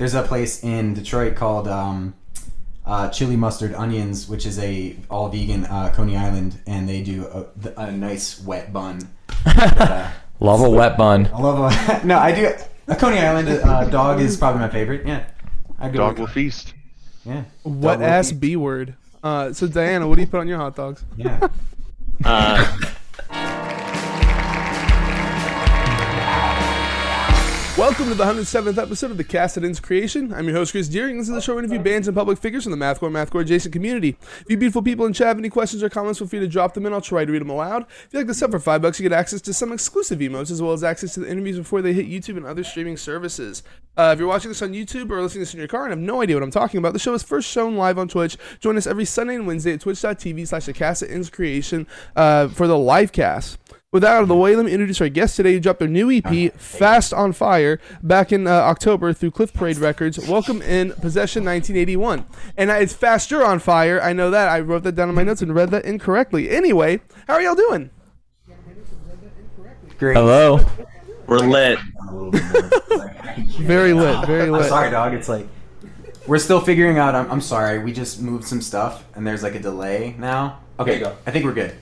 there's a place in Detroit called um, uh, Chili Mustard Onions, which is a all vegan uh, Coney Island, and they do a, a nice wet bun. uh, Love a wet bun. I love a no. I do a Coney Island uh, dog is probably my favorite. Yeah, I go Dog with- will feast. Yeah, Wet Dog will ass feast. B word. Uh, so Diana, what do you put on your hot dogs? Yeah. Welcome to the 107th episode of the Cast That Ends Creation. I'm your host, Chris Deering. This is the show where we interview bands and public figures from the Mathcore Mathcore adjacent community. If you beautiful people in chat have any questions or comments, feel free to drop them in. I'll try to read them aloud. If you like the sub for five bucks, you get access to some exclusive emotes as well as access to the interviews before they hit YouTube and other streaming services. Uh, if you're watching this on YouTube or listening to this in your car and have no idea what I'm talking about, the show is first shown live on Twitch. Join us every Sunday and Wednesday at twitch.tv slash the Cast That Ends Creation uh, for the live cast. With that out of the way, let me introduce our guest today who dropped their new EP, Fast on Fire, back in uh, October through Cliff Parade Records. Welcome in Possession 1981. And it's Faster on Fire. I know that. I wrote that down in my notes and read that incorrectly. Anyway, how are y'all doing? Great. Hello. we're lit. A little bit more. Very lit, very I'm lit. sorry, dog. It's like we're still figuring out. I'm, I'm sorry. We just moved some stuff, and there's like a delay now. Okay, go. I think we're good.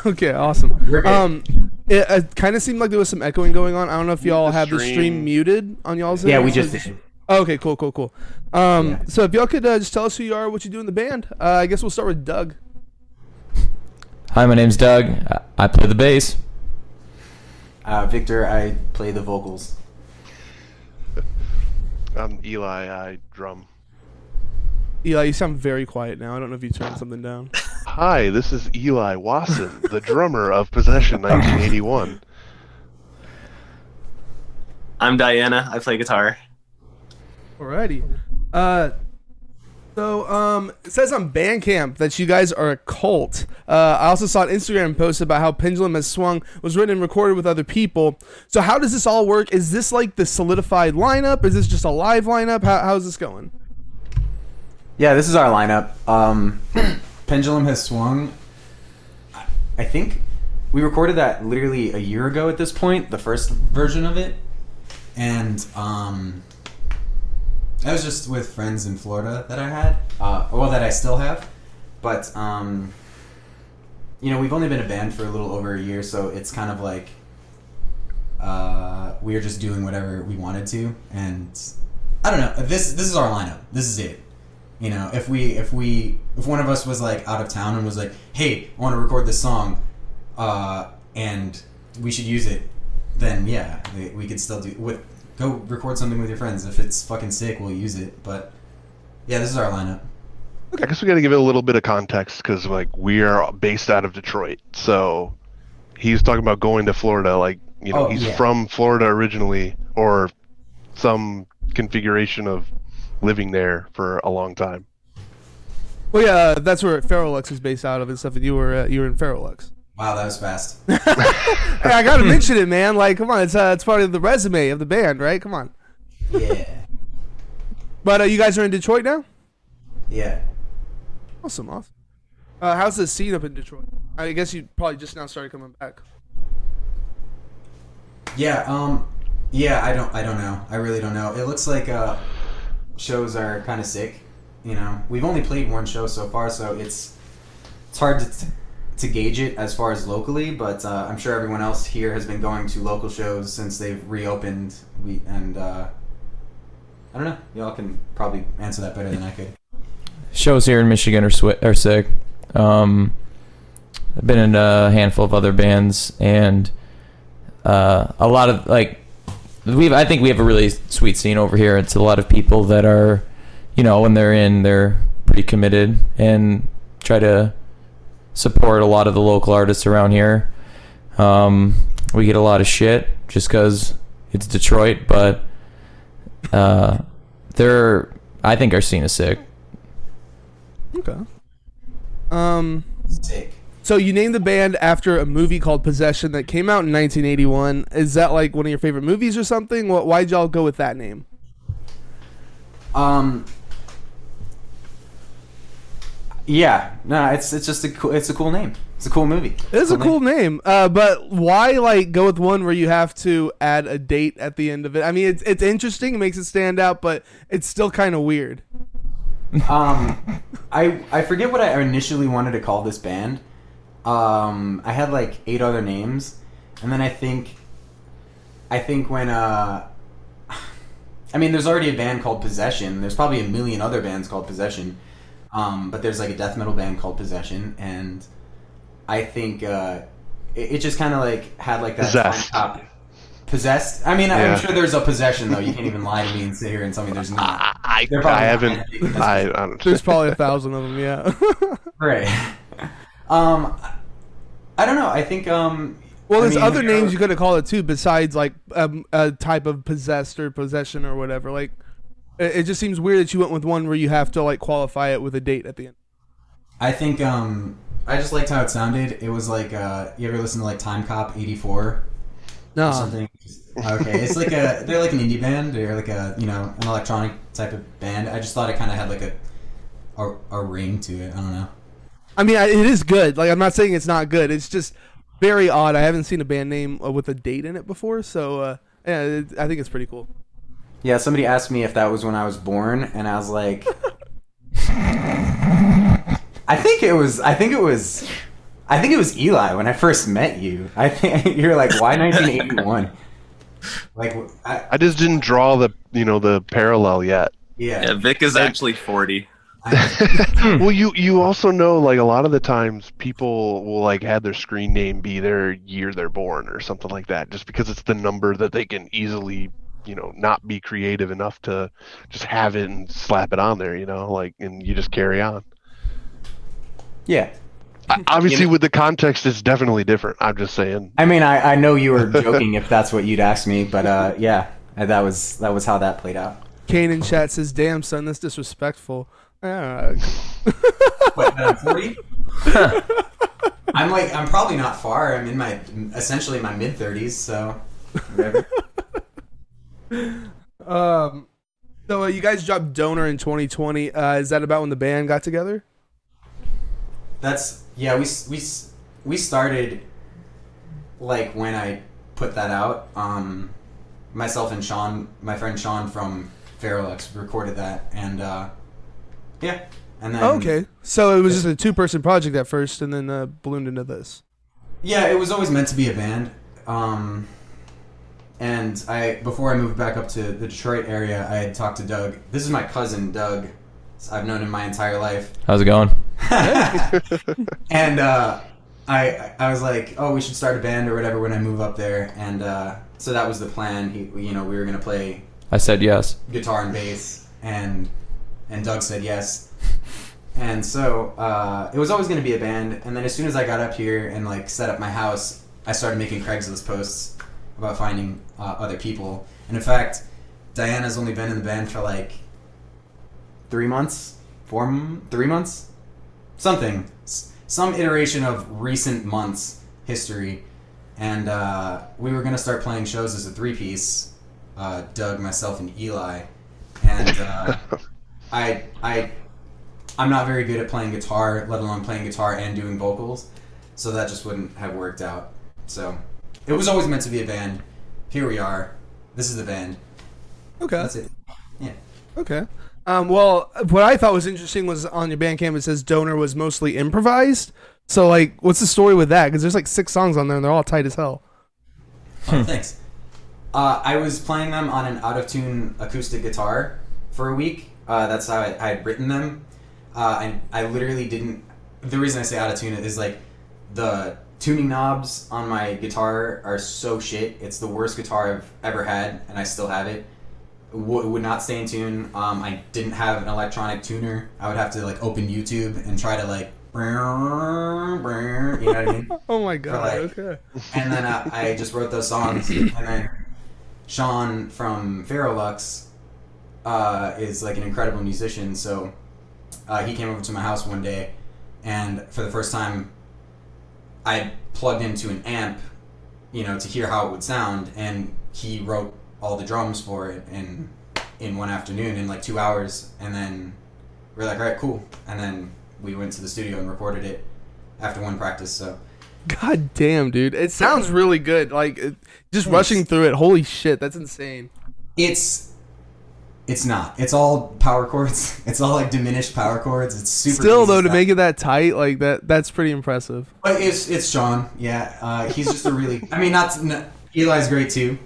Okay, awesome. Um, it, it kind of seemed like there was some echoing going on. I don't know if y'all the have the stream stream. muted on y'all's Yeah, end, we just did. Okay, cool, cool, cool. Um, Yeah. so if y'all could uh, just tell us who you are, what you do in the band. Uh, I guess we'll start with Doug. Hi, my name's Doug. I- I play the bass. Uh, Victor, I play the vocals. I'm Eli. I drum. Eli, you sound very quiet now. I don't know if you turned something down. Hi, this is Eli Wasson, the drummer of Possession 1981. I'm Diana. I play guitar. Alrighty. Uh, so um, it says on Bandcamp that you guys are a cult. Uh, I also saw an Instagram post about how Pendulum Has Swung was written and recorded with other people. So how does this all work? Is this like the solidified lineup? Is this just a live lineup? How, how's this going? Yeah, this is our lineup. Um, Pendulum has swung. I- think we recorded that literally a year ago at this point, the first version of it, and um, I was just with friends in Florida that I had, uh, well, that I still have, but um, you know, we've only been a band for a little over a year, so it's kind of like uh, we are just doing whatever we wanted to, and I don't know. This this is our lineup. This is it. You know, if we if we if one of us was like out of town and was like, "Hey, I want to record this song," uh, and we should use it, then yeah, we, we could still do with go record something with your friends. If it's fucking sick, we'll use it. But yeah, this is our lineup. I guess we got to give it a little bit of context because, like, we are based out of Detroit. So he's talking about going to Florida. Like, you know, Oh, he's yeah. from Florida originally, or some configuration of living there for a long time. Well, yeah, that's where Ferrolux is based out of and stuff. And you were uh, you were in Ferrolux. Wow, that was fast. Hey, I gotta mention it, man. Like, come on, it's uh, it's part of the resume of the band, right? Come on. yeah, But uh, you guys are in Detroit now. yeah. Awesome, awesome. Uh, how's the scene up in Detroit? I guess you probably just now started coming back. Yeah, um yeah, I don't I don't know. I really don't know. It looks like uh shows are kind of sick, you know. We've only played one show so far, so it's it's hard to to gauge it as far as locally, but uh, I'm sure everyone else here has been going to local shows since they've reopened. We and uh I don't know. Y'all can probably answer that better than I could. Shows here in Michigan are swi- are sick. Um, I've been in a handful of other bands, and uh, a lot of like we. I think we have a really sweet scene over here. It's a lot of people that are, you know, when they're in, they're pretty committed and try to support a lot of the local artists around here. Um, we get a lot of shit just because it's Detroit, but uh, they're. I think our scene is sick. Okay. Um. Sick. So you named the band after a movie called Possession that came out in 1981. Is that like one of your favorite movies or something? What? Why'd y'all go with that name? Um. Yeah, no, it's it's just a cool, it's a cool name. It's a cool movie. It's a cool name, uh, but why like go with one where you have to add a date at the end of it? I mean, it's it's interesting, it makes it stand out, but it's still kind of weird. Um, I I forget what I initially wanted to call this band. Um, I had like eight other names, and then I think, I think when uh, I mean, there's already a band called Possession. There's probably a million other bands called Possession, um, but there's like a death metal band called Possession, and I think uh, it, it just kind of like had like that Possessed. top- Possessed. I mean, Yeah. I'm sure there's a possession though. You can't even lie to me and sit here and tell me there's not. I, They're I probably not haven't. meant to be. I, I don't. Know. There's probably a thousand of them, yeah. Right. Um, I don't know. I think um. well, I there's mean, other names you could have called it too, besides like um, a type of possessed or possession or whatever. Like, it, it just seems weird that you went with one where you have to like qualify it with a date at the end. I think um. I just liked how it sounded. It was like uh. You ever listen to like Time Cop '84 No, or something? Okay, it's like a they're like an indie band. They're like a you know an electronic type of band. I just thought it kind of had like a, a a ring to it. I don't know. I mean I, it is good. Like I'm not saying it's not good. It's just very odd. I haven't seen a band name uh, with a date in it before, so uh, yeah, it, I think it's pretty cool. Yeah, somebody asked me if that was when I was born, and I was like, I think it was. I think it was. I think it was Eli when I first met you. I think you're like, why 1981? Like, I, I just didn't draw the you know the parallel yet. Yeah, yeah. Vic is actually 40. I, well, you you also know like a lot of the times people will like have their screen name be their year they're born or something like that, just because it's the number that they can easily you know not be creative enough to just have it and slap it on there, you know, like and you just carry on. yeah. I- Obviously, You know- with the context, it's definitely different. I'm just saying. I mean, I, I know you were joking if that's what you'd ask me, but uh, yeah, that was that was how that played out. Kane in chat says, "Damn son, that's disrespectful." Uh, What, I'm 40? I'm like, I'm probably not far. I'm in my, essentially my mid 30s, so whatever. um, so uh, you guys dropped Donor in 2020. Uh, is that about when the band got together? That's, yeah, we, we, we started like when I put that out. Um, myself and Sean, my friend Sean from Feralux recorded that, and uh, yeah. And then, okay, so it was just a two-person project at first, and then uh, ballooned into this. Yeah, it was always meant to be a band. Um, and I before I moved back up to the Detroit area, I had talked to Doug. This is my cousin Doug. I've known him my entire life. How's it going? and uh, I I was like, oh, we should start a band or whatever when I move up there. And uh, so that was the plan. He, you know, we were gonna play I said yes. guitar and bass, and and Doug said yes. And so uh, it was always going to be a band. And then as soon as I got up here and like set up my house, I started making Craigslist posts about finding uh, other people. And in fact, Diana's only been in the band for like three months, four, three months, something, some iteration of recent months history. And uh, we were going to start playing shows as a three piece uh, Doug, myself, and Eli. And uh, I, I, I'm not very good at playing guitar, let alone playing guitar and doing vocals, so that just wouldn't have worked out. So it was always meant to be a band. Here we are. This is the band. Okay, That's it. Yeah. okay. Um, well, what I thought was interesting was on your Bandcamp it says Donor was mostly improvised. So, like, what's the story with that? Because there's like six songs on there, and they're all tight as hell. Oh, thanks. Uh, I was playing them on an out of tune acoustic guitar for a week. Uh, that's how I, I had written them. Uh, and I literally didn't. The reason I say out of tune is like the tuning knobs on my guitar are so shit. It's the worst guitar I've ever had, and I still have it. W- would not stay in tune. Um, I didn't have an electronic tuner. I would have to like open YouTube and try to like. You know what I mean? Oh my god. like- okay. and then I, I just wrote those songs and then sean from Ferolux uh, is like an incredible musician so uh, he came over to my house one day and for the first time i plugged into an amp you know to hear how it would sound and he wrote all the drums for it in in one afternoon in like two hours and then we are like all right cool and then we went to the studio and recorded it after one practice. So God damn, dude. It sounds really good. Like just rushing through it. Holy shit, that's insane. it's it's not. It's all power chords. It's all like diminished power chords. It's super. Still easy though, to make it that tight, like that, that's pretty impressive. But it's it's Sean. Yeah, uh, he's just a really. I mean, not n- Eli's great too.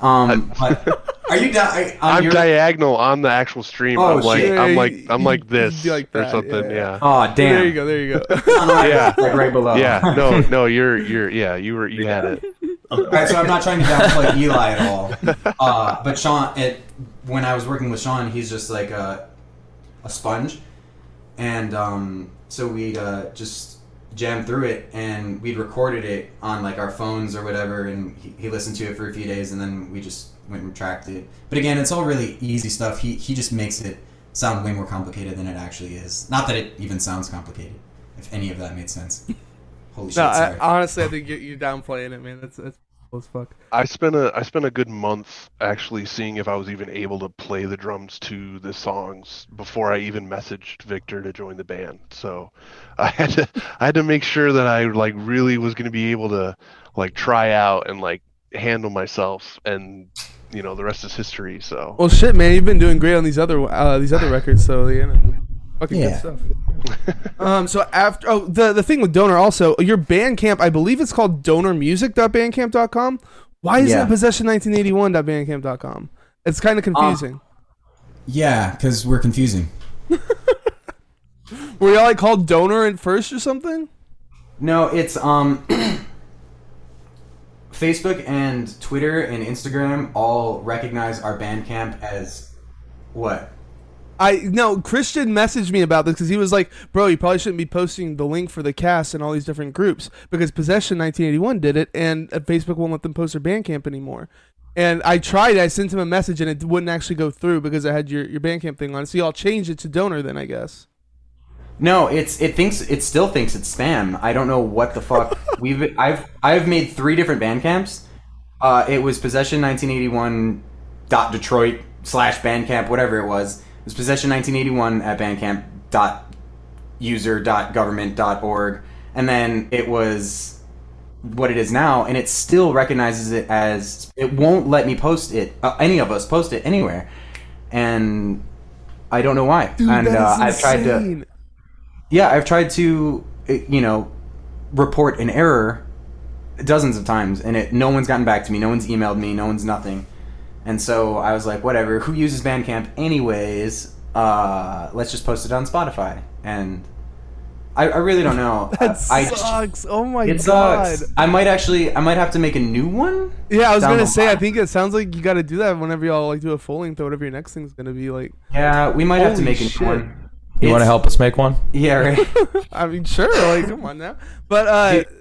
Um, but are you down? I, on I'm your- diagonal on the actual stream. Oh, I'm like shit. I'm like I'm like this you'd be like or something. yeah. Yeah. Oh damn! There you go. There you go. Yeah. like right below. Yeah. No. No. You're. You're. Yeah. You were. You had it. All right, so I'm not trying to downplay Eli at all. Uh, but Sean, it, when I was working with Sean, he's just like a, a sponge, and um, so we'd uh, just jam through it, and we'd recorded it on like our phones or whatever, and he, he listened to it for a few days, and then we just went and tracked it. But again, it's all really easy stuff. He he just makes it sound way more complicated than it actually is. Not that it even sounds complicated, if any of that made sense. Holy shit! no, I, sorry. honestly, I think you- you're downplaying it, man. That's that's as fuck. I spent a I spent a good month actually seeing if I was even able to play the drums to the songs before I even messaged Victor to join the band. So I had to I had to make sure that I like really was going to be able to like try out and like handle myself and you know the rest is history. So Well, shit, man, you've been doing great on these other uh, these other records, so you know, fucking Yeah. good stuff. um, so after oh the the thing with Donor also your Bandcamp, I believe it's called DonorMusic.bandcamp.com. Why is Yeah. it Possession1981.bandcamp.com? It's kind of confusing. yeah, because we're confusing. Were y'all like called Donor at first or something? No, it's um Facebook and Twitter and Instagram all recognize our Bandcamp as what? I no Christian messaged me about this because he was like, "Bro, you probably shouldn't be posting the link for the cast in all these different groups because Possession 1981 did it, and uh, Facebook won't let them post their Bandcamp anymore." And I tried. I sent him a message, and it wouldn't actually go through because I had your your Bandcamp thing on. So y'all changed it to Donor, then I guess. No, it's it thinks it still thinks it's spam. I don't know what the fuck. We've I've I've made three different Bandcamps. Uh, it was possession 1981 dot Detroit slash Bandcamp whatever it was. It was possession 1981 at Bandcamp dot user dot government dot org, and then it was what it is now, and it still recognizes it as it won't let me post it. Uh, any of us post it anywhere, and I don't know why. Dude, and uh, I've tried to yeah, I've tried to, uh, you know, report an error dozens of times, and it no one's gotten back to me. No one's emailed me. No one's nothing. And so I was like, whatever. Who uses Bandcamp anyways? Uh, let's just post it on Spotify. And I, I really don't know. That I, sucks. oh my it god. sucks. I might actually, I might have to make a new one. Yeah, I was gonna the say. I think it sounds like you got to do that whenever y'all like do a full length or whatever your next thing's gonna be. Like, Yeah, we might have to Holy make a shit. new one. You want to help us make one? Yeah, right. I mean, sure. Like, come on now. But uh, dude,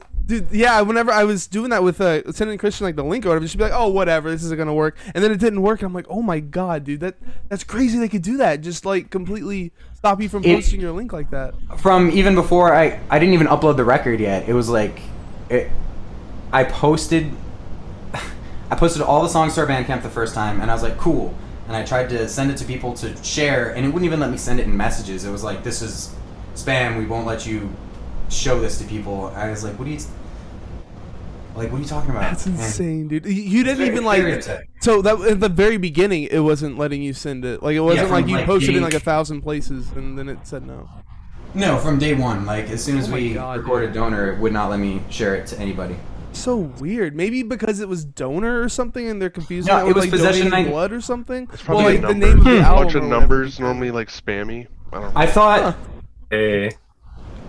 yeah. Whenever I was doing that with uh, sending Christian like the link or whatever, she'd be like, "Oh, whatever, this isn't gonna work," and then it didn't work. I'm like, "Oh my god, dude, that that's crazy. They could do that. Just like completely stop you from It- posting your link like that." from even before I I didn't even upload the record yet. It was like it, I posted I posted all the songs to our Bandcamp the first time, and I was like, cool. And I tried to send it to people to share, and it wouldn't even let me send it in messages. It was like, this is spam. We won't let you show this to people. I was like, what are you like? What are you talking about? That's And- insane, dude. You- You didn't even like. So that at the very beginning, it wasn't letting you send it. Like it wasn't from, like you like, posted in like a thousand places, and then it said no. No, from day one. Like as soon as Oh we God, recorded dude. donor, it would not let me share it to anybody. So weird. Maybe because it was donor or something, and they're confused. No, that it with was like Possession donating nine- blood or something. it's Well, probably like a the name of the a bunch of numbers normally like spammy. I don't know. I thought. Hey.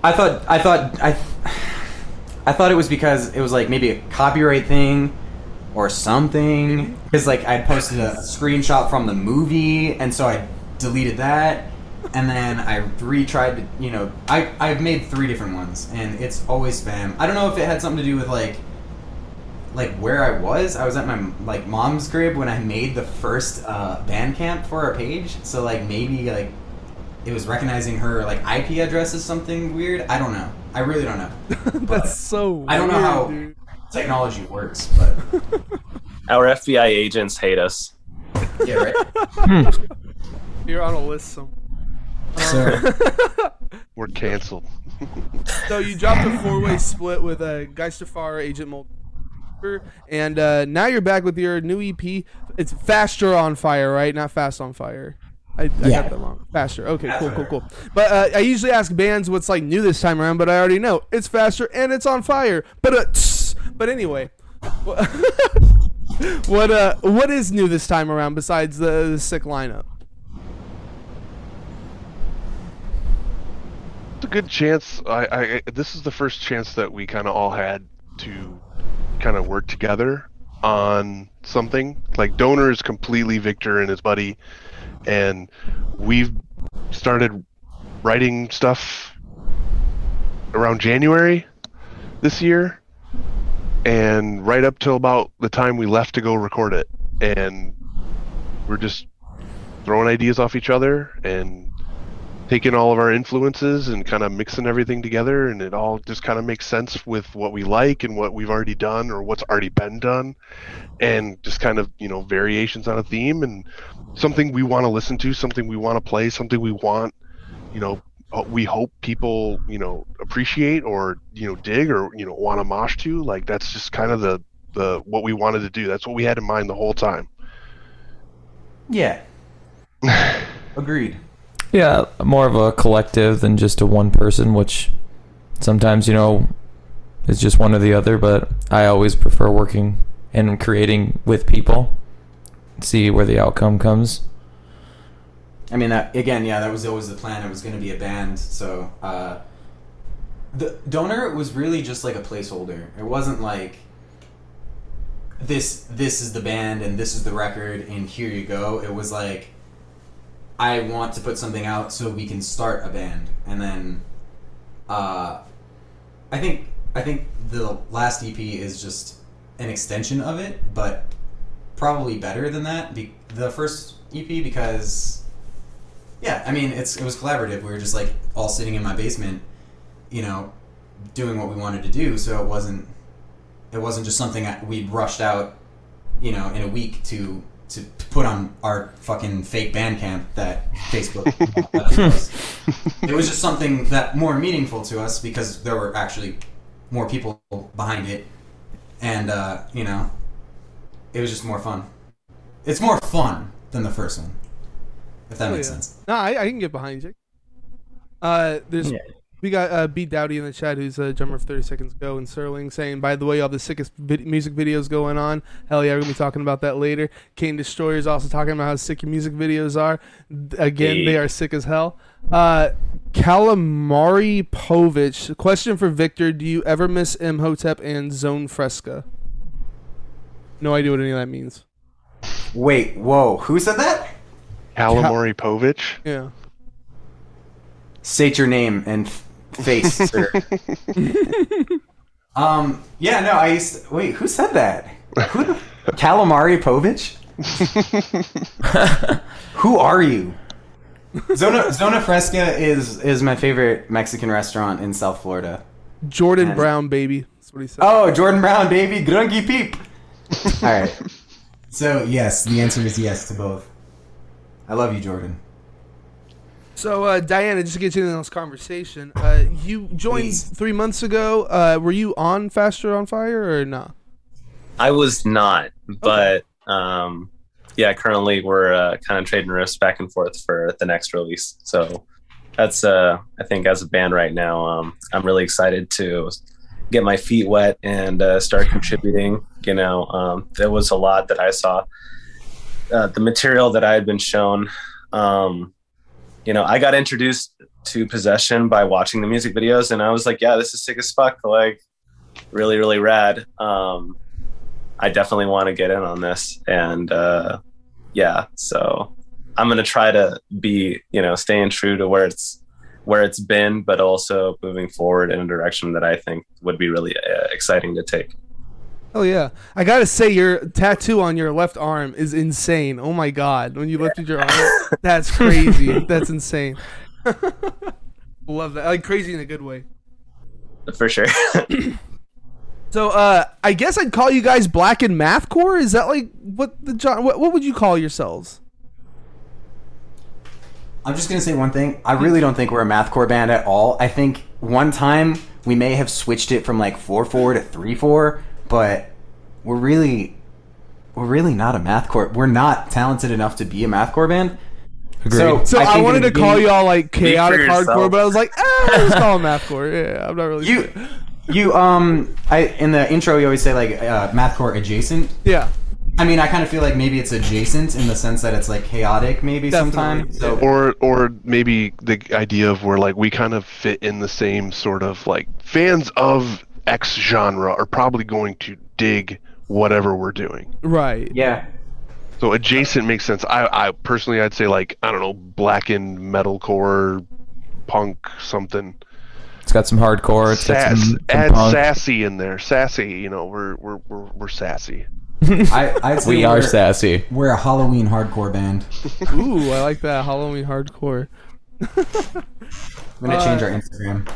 I thought I thought I I thought it was because it was like maybe a copyright thing or something because like I posted a screenshot from the movie and so I deleted that and then I retried to you know I I've made three different ones and it's always spam. I don't know if it had something to do with like like where I was. I was at my like mom's crib when I made the first uh, Bandcamp for our page. So like maybe like it was recognizing her like IP address as something weird. I don't know. I really don't know. But That's so. I don't know how dude. technology works, but Our FBI agents hate us. yeah, right. You're on a list. Some. So We're canceled. so you dropped a four-way split with uh, Geisterfire, Agent Mulder, and uh, now you're back with your new EP. It's Faster on Fire, right? Not Fast on Fire. I, I Yeah. got that wrong. Faster. Okay, cool, cool, cool. But uh, I usually ask bands what's like new this time around, but I already know it's faster and it's on fire. But uh, tss. but anyway, what uh, what is new this time around besides the, the sick lineup? It's a good chance. I, I this is the first chance that we kind of all had to kind of work together on something. Like donor is completely Victor and his buddy, and we've started writing stuff around January this year, and right up till about the time we left to go record it, and we're just throwing ideas off each other and taking all of our influences and kind of mixing everything together and it all just kind of makes sense with what we like and what we've already done or what's already been done and just kind of you know variations on a theme and something we want to listen to something we want to play something we want you know we hope people you know appreciate or you know dig or you know want to mosh to like that's just kind of the the what we wanted to do that's what we had in mind the whole time Yeah. Agreed. Yeah, more of a collective than just a one person, which sometimes, you know, is just one or the other, but I always prefer working and creating with people. See where the outcome comes. I mean, that again, yeah, that was always the plan. It was going to be a band, so uh, the donor was really just like a placeholder. It wasn't like this. This is the band, and this is the record, and here you go. It was like I want to put something out so we can start a band, and then uh, I think I think the last EP is just an extension of it, but probably better than that. Be- the first EP because yeah, I mean it's it was collaborative. We were just like all sitting in my basement, you know, doing what we wanted to do. So it wasn't it wasn't just something we rushed out, you know, in a week to to put on our fucking fake band camp that Facebook. it was just something that more meaningful to us because there were actually more people behind it, and uh, you know, it was just more fun. It's more fun than the first one, if that Oh, makes yeah. sense. No, I, I can get behind you. Uh, there's Yeah. We got uh, B Dowdy in the chat, who's a drummer of Thirty Seconds Go, and Serling saying, "By the way, all the sickest vid- music videos going on. Hell yeah, we're gonna be talking about that later." Kane Destroyer is also talking about how sick your music videos are. Again, they are sick as hell. Uh, Calamari Povich, question for Victor: Do you ever miss Imhotep and Zona Fresca? No idea what any of that means. Wait, whoa, who said that? Calamari Povich Yeah. State your name and f- face, sir. um, yeah, no, I used. To, wait, who said that? Who? The, Calamari Povich? who are you? Zona Zona Fresca is is my favorite Mexican restaurant in South Florida. Jordan And- Brown, baby. That's what he said. Oh, Jordan Brown, baby, grungy peep. All right. So yes, the answer is yes to both. I love you, Jordan. So, uh, Diana, just to get you in this conversation, uh, you joined Please. three months ago. Uh, were you on Faster on Fire or not? I was not, but um, yeah, currently we're uh, kind of trading riffs back and forth for the next release. So that's uh, I think as a band right now, um, I'm really excited to get my feet wet and uh, start contributing. You know, um, there was a lot that I saw. Uh, the material that I had been shown, um, you know, I got introduced to Possession by watching the music videos, and I was like, yeah, this is sick as fuck. Like, really, really rad. Um, I definitely want to get in on this. And uh, yeah, so I'm gonna try to be, you know, staying true to where it's where it's been, but also moving forward in a direction that I think would be really uh, exciting to take. Oh yeah, I gotta say your tattoo on your left arm is insane. Oh my god, when you lifted your arm, that's crazy. that's insane. Love that. Like crazy in a good way. For sure. So, uh, I guess I'd call you guys Blackened Mathcore. Is that like what the John? What, what would you call yourselves? I'm just gonna say one thing. I really don't think we're a mathcore band at all. I think one time we may have switched it from like four four to three four, but we're really we're really not a mathcore. We're not talented enough to be a mathcore band. Agreed. So I, think in wanted the to call y'all like chaotic yourself. hardcore, but I was like, ah, let's call them mathcore. Yeah, I'm not really. You you um I in the intro you always say like uh, mathcore adjacent. yeah. I mean, I kind of feel like maybe it's adjacent in the sense that it's like chaotic, maybe Definitely. sometimes. So or or maybe the idea of where like we kind of fit in the same sort of like fans of X genre are probably going to dig whatever we're doing. Right. yeah, So adjacent makes sense. I, I personally I'd say like I don't know blackened metalcore, punk something. It's got some hardcore. It's got some, some add punk. sassy in there. Sassy, you know, we're we're we're, we're sassy. I I'd say We we're, are sassy. We're a Halloween hardcore band. Ooh, I like that Halloween hardcore. I'm gonna Uh, change our Instagram.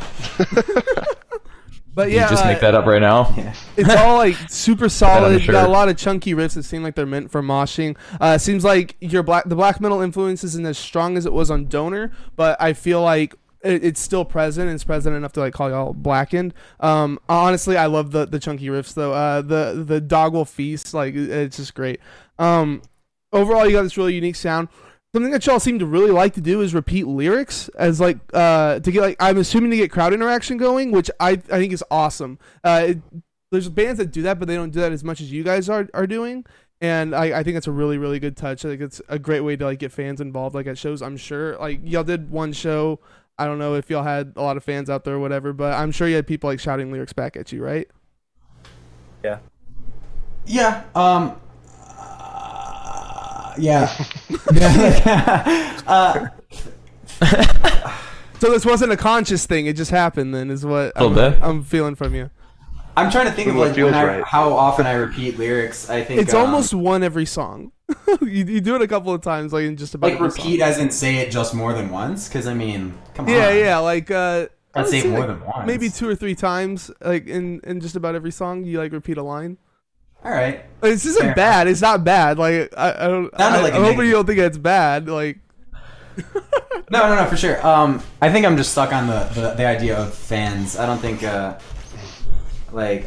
But You just uh, make that up right now. Yeah. it's all like super solid. You got a lot of chunky riffs that seem like they're meant for moshing. Uh, seems like your black the black metal influence isn't as strong as it was on Donor, but I feel like it, it's still present. and It's present enough to like call y'all blackened. Um, honestly, I love the the chunky riffs though. Uh, the the Dog Will Feast like it's just great. Um, overall, you got this really unique sound. Something that y'all seem to really like to do is repeat lyrics as like uh to get like I'm assuming to get crowd interaction going, which I I think is awesome. Uh, it, there's bands that do that, but they don't do that as much as you guys are are doing. And I, I think it's a really really good touch. I think it's a great way to like get fans involved, like at shows. I'm sure like y'all did one show. I don't know if y'all had a lot of fans out there or whatever, but I'm sure you had people like shouting lyrics back at you, right? Yeah. Yeah um. Yeah. yeah. uh, So this wasn't a conscious thing; it just happened. Then is what I'm. I'm feeling from you. I'm trying to think of like feels I, right. how often I repeat lyrics. I think It's um, almost one every song. you, you do it a couple of times, like in just about like every song. repeat as in say it just more than once. Because I mean, come on. Yeah, yeah, like uh, I'd say more like than once. maybe two or three times, like in in just about every song, you like repeat a line. All right. Like, this isn't Fair. bad. It's not bad. Like I, I don't. I, like I'm hoping you don't think it's bad. Like No, no, no, for sure. Um, I think I'm just stuck on the, the, the idea of fans. I don't think, uh, like,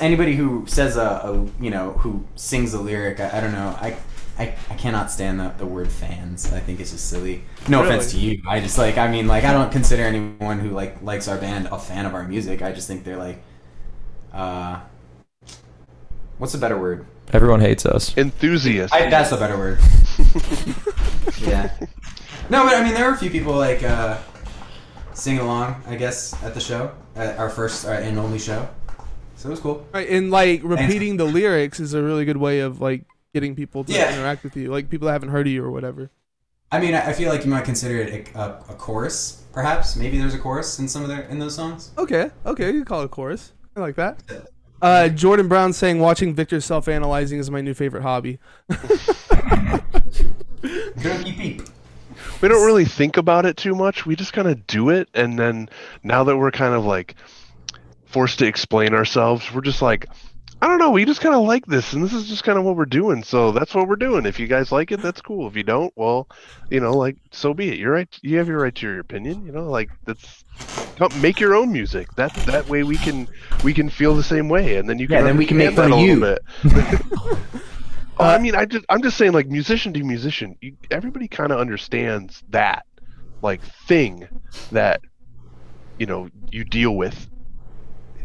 anybody who says a, a you know, who sings a lyric, I, I don't know. I, I, I cannot stand the, the word fans. I think it's just silly. No Really? offense to you. I just, like, I mean, like, I don't consider anyone who, like, likes our band a fan of our music. I just think they're, like, uh, what's a better word? Everyone hates us. Enthusiast. I, that's a better word. yeah. No, but I mean, there were a few people like uh, singing along. I guess at the show, at our first uh, and only show. So it was cool. right, and like repeating the lyrics is a really good way of like getting people to Yeah. interact with you, like people that haven't heard of you or whatever. I mean, I I feel like you might consider it a, a, a chorus, perhaps. Maybe there's a chorus in some of their in those songs. Okay, okay, you can call it a chorus. I like that. Uh, Jordan Brown saying watching Victor self-analyzing is my new favorite hobby. Dirty peep. we don't really think about it too much. We just kind of do it, and then now that we're kind of like forced to explain ourselves, we're just like, I don't know. We just kind of like this, and this is just kind of what we're doing. So that's what we're doing. If you guys like it, that's cool. If you don't, well, you know, like so be it. You're right. You have your right to your opinion. You know, like that's come, make your own music. That that way we can we can feel the same way, and then you can Yeah, then we can make fun that of a little bit. Oh, I uh, mean, I just I'm just saying, like musician to musician, you, everybody kind of understands that like thing that you know you deal with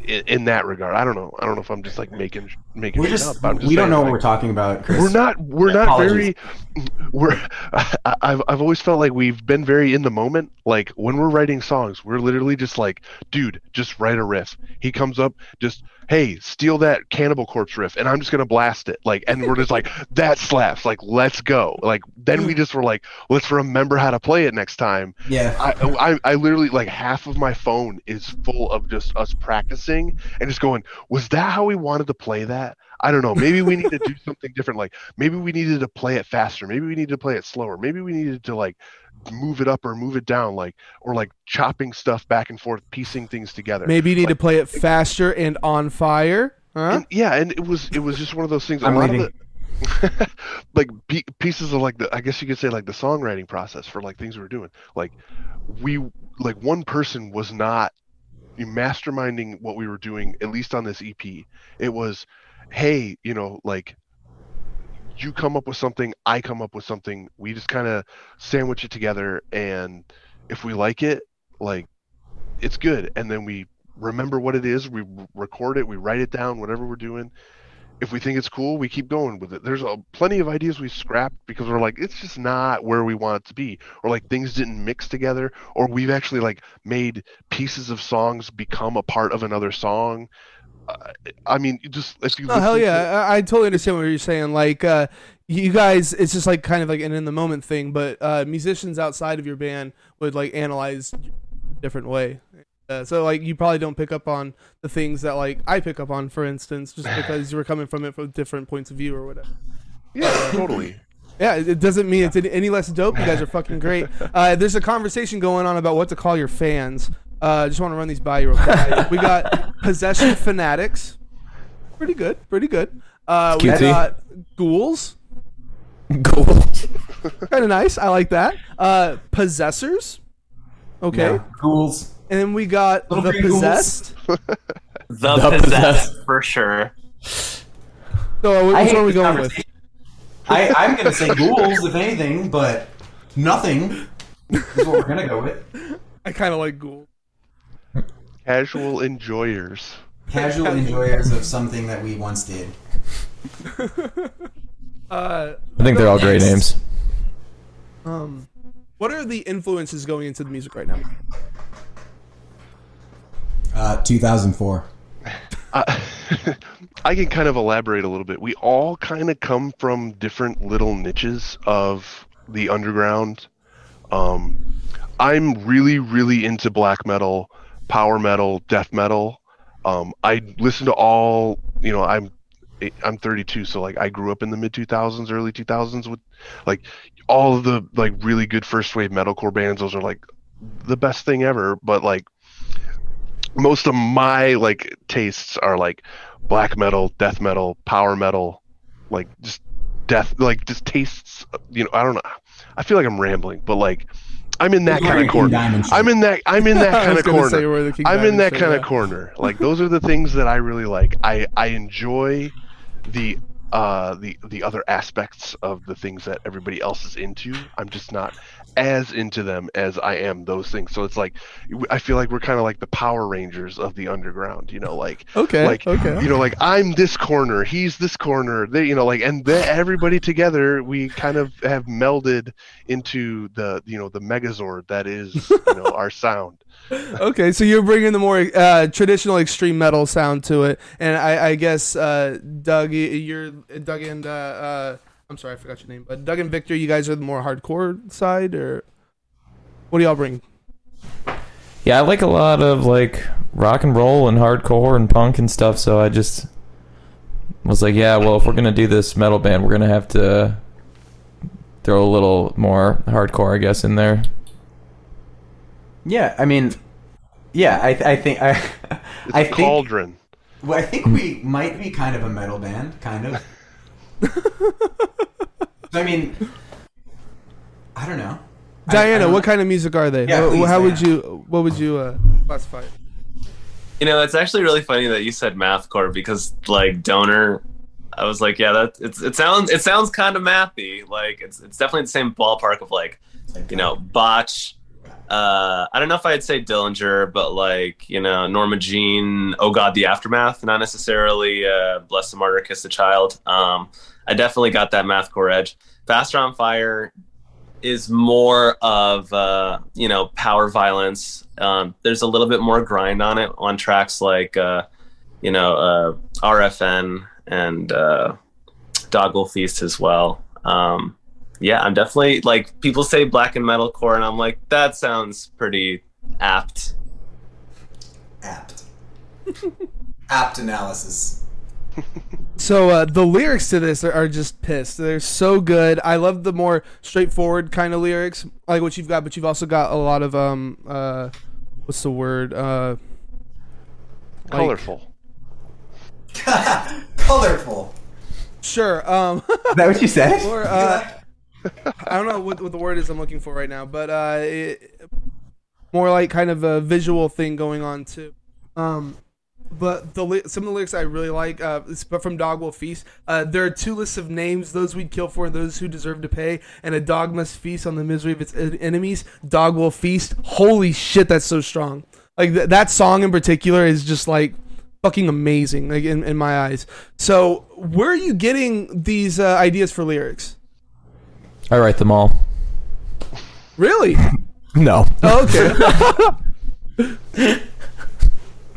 in, in that regard. I don't know. I don't know if I'm just like making making We're just, up. Just we don't know like, what we're talking about, Chris. we're not we're not Apologies. very we're I, I've I've always felt like we've been very in the moment. Like when we're writing songs, we're literally just like, dude, just write a riff. He comes up, just hey, steal that Cannibal Corpse riff, and I'm just gonna blast it. Like, and we're just like, that slaps. Like, let's go. Like, then we just were like, let's remember how to play it next time. Yeah. I, I I literally like half of my phone is full of just us practicing and just going, was that how we wanted to play that? I don't know. Maybe we need to do something different. Like maybe we needed to play it faster. Maybe we needed to play it slower. Maybe we needed to like move it up or move it down, like or like chopping stuff back and forth, piecing things together. Maybe you need to play it faster and on fire. Huh? And, yeah, and it was it was just one of those things. A I'm lot of the like pe- pieces of like the I guess you could say like the songwriting process for like things we were doing. Like we like one person was not masterminding what we were doing at least on this EP. It was hey, you know, like you come up with something, I come up with something. We just kind of sandwich it together and if we like it, like it's good and then we remember what it is, we record it, we write it down whatever we're doing if we think it's cool, we keep going with it. There's a, plenty of ideas we scrapped because we're like, it's just not where we want it to be, or like things didn't mix together, or we've actually like made pieces of songs become a part of another song. Uh, I mean, just if you Oh hell listen to- yeah! I, I totally understand what you're saying. Like, uh, you guys, it's just like kind of like an in the moment thing. But uh, musicians outside of your band would like analyze different way. Uh, so like you probably don't pick up on the things that like I pick up on, for instance, just because you were coming from it from different points of view or whatever. yeah, totally. Yeah, it it doesn't mean it's any- any less dope. You guys are fucking great. Uh, there's a conversation going on about what to call your fans. Uh, just want to run these by you real quick. we got possession fanatics. Pretty good. Pretty good. Uh, we Cutesy. got ghouls. Gold. Kind of nice. I like that. Uh, possessors. Okay. Yeah. Ghouls. And then we got Little the green ghouls. possessed. The, The possessed, Possessed. for sure. So uh, which I one are we this going with? conversation. I, I'm gonna say ghouls if anything, but nothing is what we're gonna go with. I kind of like ghoul. Casual enjoyers. Casual enjoyers of something that we once did. Uh, I think they're all great names. um, what are the influences going into the music right now? Uh, 2004. I, I can kind of elaborate a little bit. We all kind of come from different little niches of the underground. Um, I'm really, really into black metal, power metal, death metal. Um, I listen to all. You know, I'm I'm 32, so like I grew up in the mid 2000s, early 2000s with like all of the like really good first wave metalcore bands. Those are like the best thing ever. But like most of my like tastes are like black metal, death metal, power metal, like just death, like just tastes. You know, I don't know. I feel like I'm rambling, but like I'm in that kind of corner. I'm in that. I'm in that kind of corner. I'm in that kind of corner. Like those are the things that I really like. I I enjoy the uh the the other aspects of the things that everybody else is into. I'm just not as into them as I am those things. So it's like I feel like we're kind of like the Power Rangers of the underground. You know, like Okay. like okay. you know like i'm this corner he's this corner they you know like and the, everybody together we kind of have melded into the you know the megazord that is you know our sound okay, so you're bringing the more uh, traditional extreme metal sound to it, and I, I guess uh, Doug, you're Doug and uh, uh, I'm sorry, I forgot your name, but Doug and Victor, you guys are the more hardcore side, or what do y'all bring? Yeah, I like a lot of like rock and roll and hardcore and punk and stuff. So I just was like, yeah, well, if we're gonna do this metal band, we're gonna have to throw a little more hardcore, I guess, in there. Yeah, I mean, yeah, I, I think I, it's I a think cauldron well, I think we might be kind of a metal band, kind of. I mean, I don't know. I- I Diana, don't what know. kind of music are they? Yeah, Wha- please, how would you what would you uh, classify? it? You know, it's actually really funny that you said mathcore because like donor, I was like, yeah, that it's it sounds it sounds kind of mathy. Like it's it's definitely the same ballpark of like you know botch. Uh, I don't know if I'd say Dillinger, but like you know Norma Jean, Oh God, the Aftermath. Not necessarily uh, Bless the Martyr, Kiss the Child. Um, I definitely got that mathcore edge. Faster on Fire is more of uh, you know power violence. Um, there's a little bit more grind on it on tracks like uh, you know uh, RFN and uh, Dog Will Feast as well. Um, yeah, I'm definitely like people say blackened metalcore, and I'm like that sounds pretty apt. apt? apt analysis. So uh, the lyrics to this are, are just pissed. They're so good. I love the more straightforward kind of lyrics, like what you've got, but you've also got a lot of um uh, what's the word uh, like- colorful Colorful. Sure. Um, Is that what you said? or uh, I don't know what, what the word is I'm looking for right now, but uh, it, more like kind of a visual thing going on too. Um, but the some of the lyrics I really like, uh, but from Dog Will Feast. Uh, there are two lists of names: those we'd kill for and those who deserve to pay. And a dog must feast on the misery of its en- enemies. Dog will feast. Holy shit, that's so strong. Like th- that song in particular is just like fucking amazing, like in, in my eyes. So where are you getting these uh, ideas for lyrics? I write them all. Really? No. Oh, okay.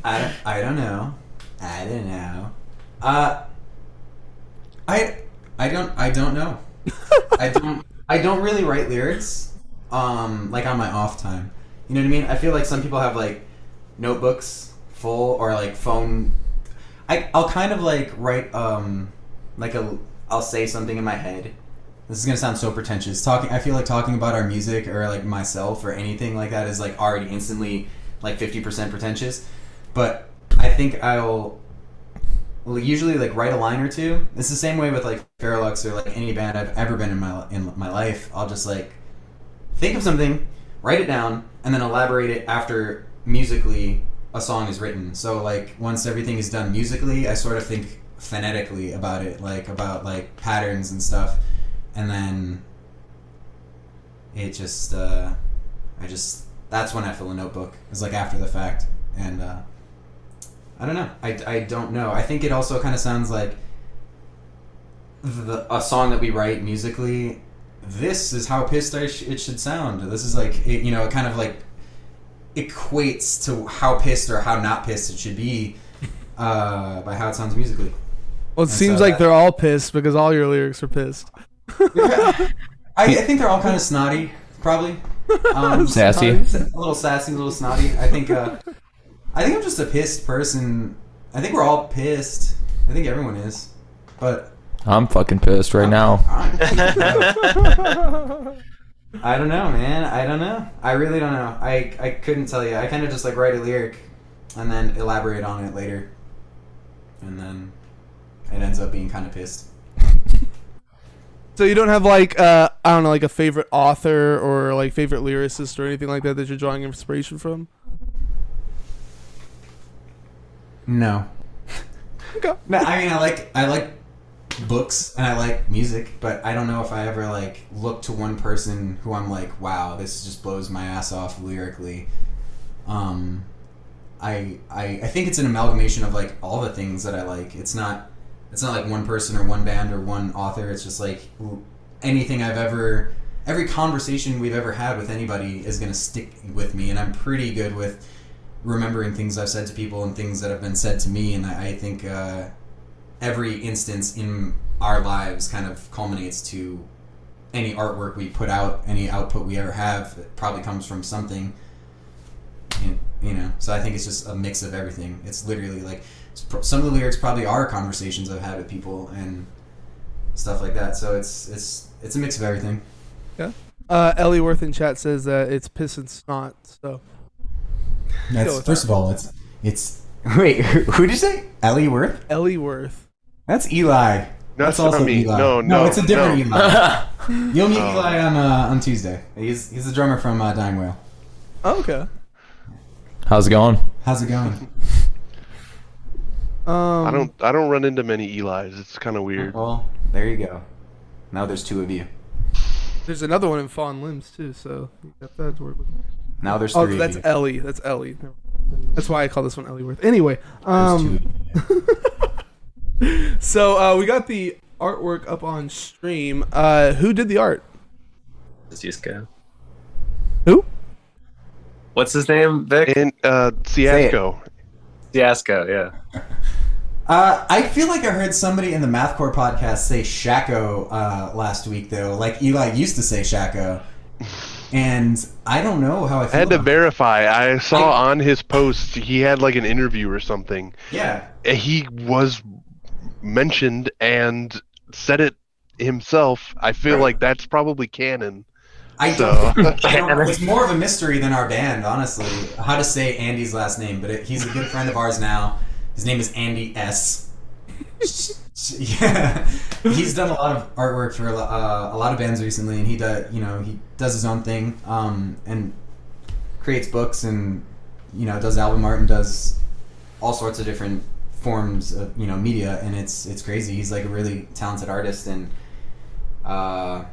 I don't, I don't know. I don't know. Uh, I I don't I don't know. I don't I don't really write lyrics. Um, like on my off time. You know what I mean? I feel like some people have like notebooks full or like phone. I I'll kind of like write um like a I'll say something in my head. This is gonna sound so pretentious. Talking, I feel like talking about our music or like myself or anything like that is like already instantly like fifty percent pretentious but I think I'll usually like write a line or two. It's the same way with like Faralux or like any band I've ever been in my in my life. I'll just like think of something, write it down, and then elaborate it after musically a song is written. So like once everything is done musically, I sort of think phonetically about it, like about like patterns and stuff, and then it just uh, I just that's when I fill a notebook. It's like after the fact, and uh, I don't know. I, I don't know. I think it also kind of sounds like the, a song that we write musically. This is how pissed I sh- it should sound. This is like it, you know, it kind of like equates to how pissed or how not pissed it should be uh, by how it sounds musically. Well, it And seems so like that- they're all pissed because all your lyrics are pissed. I, I think they're all kind of snotty, probably. Um, Sassy. A little sassy, a little snotty. I think. Uh, I think I'm just a pissed person. I think we're all pissed. I think everyone is, but I'm fucking pissed right now. I'm- I don't know, man. I don't know. I really don't know. I I couldn't tell you. I kind of just like write a lyric, and then elaborate on it later, and then it ends up being kind of pissed. So you don't have like uh, I don't know, like a favorite author or like favorite lyricist or anything like that that you're drawing inspiration from? No. Okay. No, I mean I like I like books and I like music, but I don't know if I ever like look to one person who I'm like, wow, this just blows my ass off lyrically. Um, I I I think it's an amalgamation of like all the things that I like. It's not it's not like one person or one band or one author. It's just like anything I've ever every conversation we've ever had with anybody is gonna stick with me, and I'm pretty good with remembering things I've said to people and things that have been said to me, and I, I think uh, every instance in our lives kind of culminates to any artwork we put out, any output we ever have. It probably comes from something, you know. So I think it's just a mix of everything. It's literally like some of the lyrics probably are conversations I've had with people and stuff like that. So it's it's it's a mix of everything. Uh, Ellie Worth in chat says that it's piss and snot. So That's, Go with first of all, it's it's wait. Who, who did you say? Ellie Worth? Ellie Worth. That's Eli. That's also me. Eli. No, no, no, it's a different no. Eli. You'll meet Oh. Eli on uh, on Tuesday. He's he's the drummer from uh, Dying Whale. Oh, okay. How's it going? How's it going? Um, I don't I don't run into many Eli's. It's kind of weird. Well, there you go. Now there's two of you. There's another one in Fawn Limbs too, so you got that to. Now there's Oh, three that's of you. Ellie. That's Ellie. That's why I call this one Ellie Worth. Anyway, um, two of you. so uh, we got the artwork up on stream. Uh, who did the art? Cisco. Who? What's his name, Vic? And uh, Siasco. Fiasco, yeah. Uh, I feel like I heard somebody in the Mathcore podcast say Shaco uh, last week, though. Like Eli used to say Shaco, and I don't know how I feel. I had to verify. I saw I- on his post he had like an interview or something. Yeah, He was mentioned and said it himself. I feel Right. like that's probably canon. I So- don't, I don't. It's more of a mystery than our band, honestly. How to say Andy's last name, but it, he's a good friend of ours now. His name is Andy S. yeah, he's done a lot of artwork for a uh, a lot of bands recently, and he does you know he does his own thing um, and creates books and you know does album art and does all sorts of different forms of you know media, and it's it's crazy. He's like a really talented artist, and uh,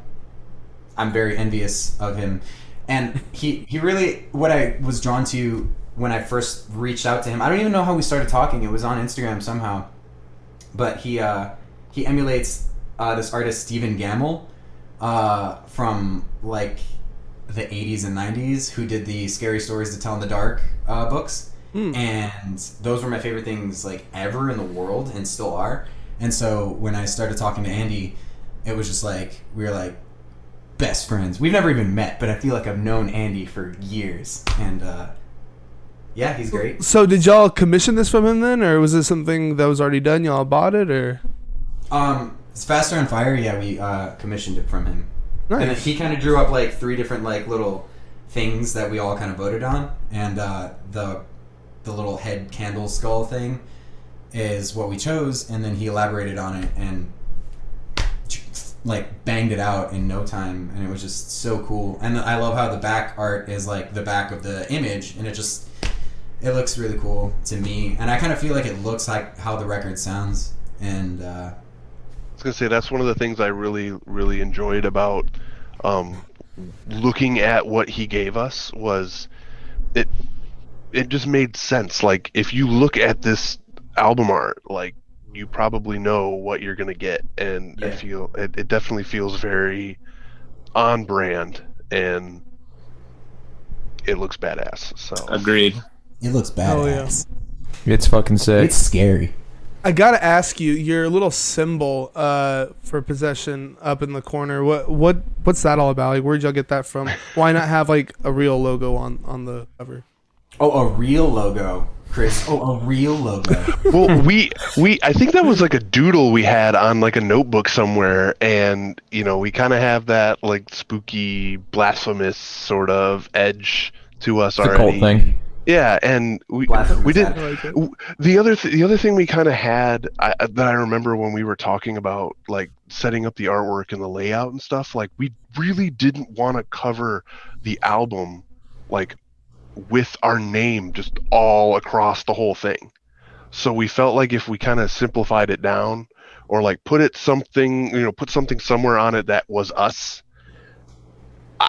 I'm very envious of him. And he he really what I was drawn to when I first reached out to him. I don't even know how we started talking. It was on Instagram somehow, but he uh, he emulates uh, this artist Stephen Gammell uh, from like the 80s and 90s who did the scary stories to tell in the dark uh, books Hmm. and those were my favorite things like ever in the world and still are and so when i started talking to andy it was just like we were like best friends we've never even met but i feel like i've known andy for years and uh, yeah he's great. So did y'all commission this from him then, or was this something that was already done? Y'all bought it, or? Um it's faster on fire. Yeah we uh, commissioned it from him. And he kind of drew up like three different like little things that we all kind of voted on, and uh, the the little head candle skull thing is what we chose, and then he elaborated on it and like banged it out in no time, and it was just so cool. And I love how the back art is like the back of the image, and it just it looks really cool to me, and I kind of feel like it looks like how the record sounds, and uh, I was gonna say that's one of the things I really, really enjoyed about um, looking at what he gave us was it. It just made sense. Like if you look at this album art, like you probably know what you're gonna get, and I feel it, it definitely feels very on brand, and it looks badass. So Agreed. It looks badass. Oh, yeah. It's fucking sick. It's scary. I gotta ask you, your little symbol uh, for possession up in the corner. What what what's that all about? Like, where'd y'all get that from? Why not have like a real logo on on the cover? Oh, a real logo, Chris. Oh, a real logo. well we we i think that was like a doodle we had on like a notebook somewhere and you know we kind of have that like spooky blasphemous sort of edge to us It's a already cult thing. Yeah and we we did. Like the other th- the other thing we kind of had I- that I remember when we were talking about like setting up the artwork and the layout and stuff like we really didn't want to cover the album like with our name just all across the whole thing so we felt like if we kind of simplified it down or like put it something you know put something somewhere on it that was us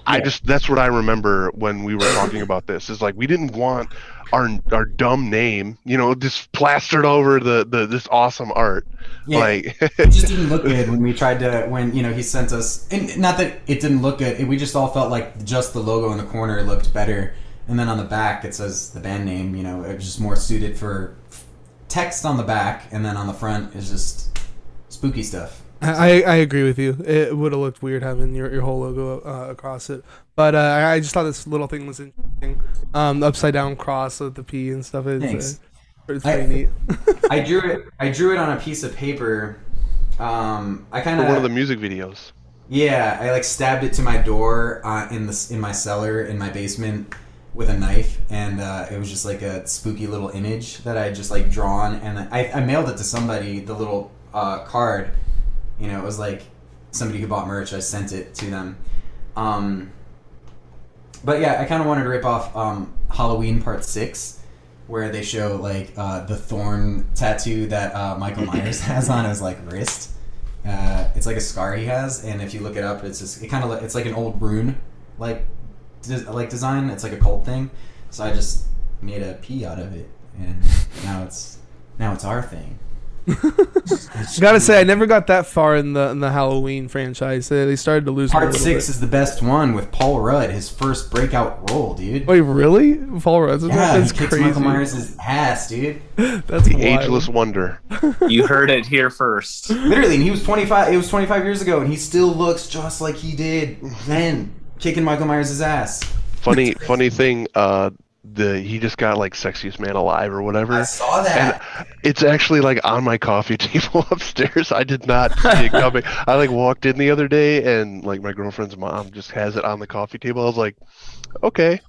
I, Yeah. just that's what I remember when we were talking about this is like we didn't want our our dumb name you know just plastered over the the this awesome art Yeah, like it just didn't look good when we tried to when you know he sent us. And not that it didn't look good. We just all felt like just the logo in the corner looked better, and then on the back it says the band name. You know, it was just more suited for text on the back, and then on the front is just spooky stuff. I, I agree with you. It would have looked weird having your, your whole logo uh, across it. But uh, I I just thought this little thing was interesting. Um, the upside down cross with the P and stuff. It's, Thanks. Uh, it's I- pretty neat. I drew it. I drew it on a piece of paper. Um, I kind for one of of the music videos Yeah, I like stabbed it to my door uh, in the in my cellar in my basement with a knife, and uh, it was just like a spooky little image that I had just like drawn, and I, I mailed it to somebody. The little uh, card, you know, it was like somebody who bought merch. I sent it to them. Um, but yeah, I kind of wanted to rip off um, Halloween Part Six, where they show like uh, the thorn tattoo that uh, Michael Myers has on his like wrist. Uh, it's like a scar he has, and if you look it up, it's just it kind of it's like an old rune like des- like design. It's like a cult thing. So I just made a P out of it, and now it's now it's our thing. Gotta say, I never got that far in the in the Halloween franchise. They, they started to lose. me a Part six bit. is the best one with Paul Rudd, his first breakout role, dude. Wait, really? Paul Rudd? yeah, That's he kicks crazy. Michael Myers' ass, dude. That's the wild. ageless wonder You heard it here first. Literally, and he was 25. It was 25 years ago, and he still looks just like he did then, kicking Michael Myers' ass. funny funny thing uh the he just got like sexiest man alive or whatever I saw that. and it's actually like on my coffee table upstairs i did not see it coming i like walked in the other day and like my girlfriend's mom just has it on the coffee table i was like okay